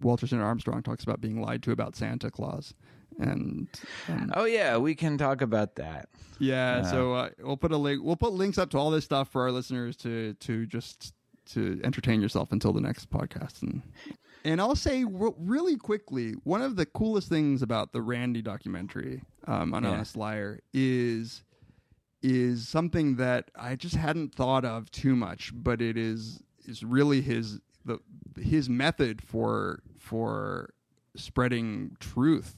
[SPEAKER 5] Walter Sinnott-Armstrong talks about being lied to about Santa Claus, and um,
[SPEAKER 4] oh yeah, we can talk about that.
[SPEAKER 5] yeah,
[SPEAKER 4] Uh,
[SPEAKER 5] so uh, we'll put a link. We'll put links up to all this stuff for our listeners to to just to entertain yourself until the next podcast. And and I'll say re- really quickly, one of the coolest things about the Randi documentary um, on
[SPEAKER 4] Yeah.
[SPEAKER 5] Honest Liar is is something that I just hadn't thought of too much, but it is is really his the his method for for spreading truth,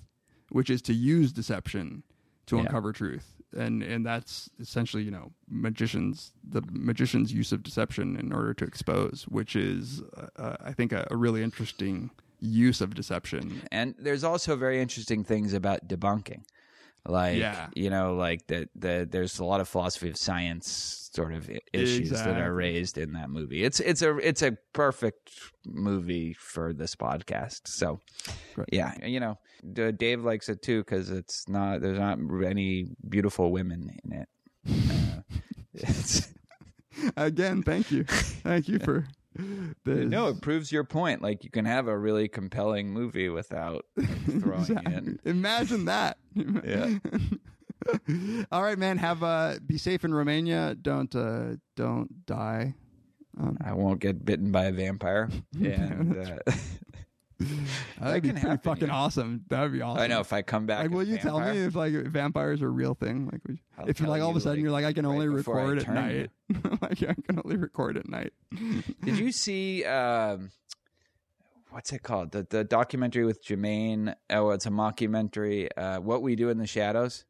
[SPEAKER 5] which is to use deception to
[SPEAKER 4] Yeah.
[SPEAKER 5] uncover truth. And and that's essentially, you know, magicians the magician's use of deception in order to expose, which is uh, I think a, a really interesting use of deception.
[SPEAKER 4] And there's also very interesting things about debunking. Like
[SPEAKER 5] Yeah.
[SPEAKER 4] you know, like that the, there's a lot of philosophy of science sort of issues that are raised in that movie. It's it's a it's a perfect movie for this podcast. So
[SPEAKER 5] Right.
[SPEAKER 4] yeah, you know, Dave likes it too because it's not there's not any beautiful women in it. Uh,
[SPEAKER 5] Again, thank you, thank you for
[SPEAKER 4] no, it proves your point. Like you can have a really compelling movie without throwing
[SPEAKER 5] Exactly.
[SPEAKER 4] in.
[SPEAKER 5] Imagine that.
[SPEAKER 4] Yeah.
[SPEAKER 5] All right, man. Have uh, be safe in Romania. Don't uh, don't die.
[SPEAKER 4] I won't get bitten by a vampire. And uh,
[SPEAKER 5] That'd be
[SPEAKER 4] can
[SPEAKER 5] pretty
[SPEAKER 4] happen,
[SPEAKER 5] fucking
[SPEAKER 4] yeah.
[SPEAKER 5] awesome. That would be awesome.
[SPEAKER 4] I know if I come back,
[SPEAKER 5] Like,
[SPEAKER 4] as
[SPEAKER 5] will you tell me if like vampires are a real thing? Like, would-
[SPEAKER 4] I'll
[SPEAKER 5] if you're
[SPEAKER 4] tell
[SPEAKER 5] like all of a
[SPEAKER 4] you,
[SPEAKER 5] sudden
[SPEAKER 4] like,
[SPEAKER 5] you're like, I can
[SPEAKER 4] right
[SPEAKER 5] only
[SPEAKER 4] before I
[SPEAKER 5] record at
[SPEAKER 4] turn
[SPEAKER 5] night. like, I can only record at night.
[SPEAKER 4] Did you see um, what's it called? The the documentary with Jermaine. Oh, it's a mockumentary. Uh, what we do in the shadows.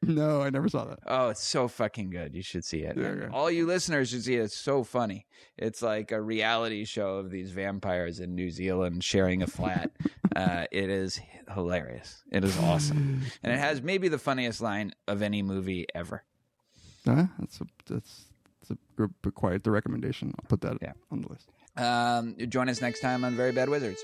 [SPEAKER 5] no, I never saw that.
[SPEAKER 4] Oh, it's so fucking good. You should see it.
[SPEAKER 5] Yeah, yeah.
[SPEAKER 4] All you listeners should see it. It's so funny. It's like a reality show of these vampires in New Zealand sharing a flat. uh, it is hilarious. It is awesome. And it has maybe the funniest line of any movie ever.
[SPEAKER 5] Huh? That's a that's that's a good, quite the recommendation. I'll put that
[SPEAKER 4] Yeah.
[SPEAKER 5] on the list.
[SPEAKER 4] Um, join us next time on Very Bad Wizards.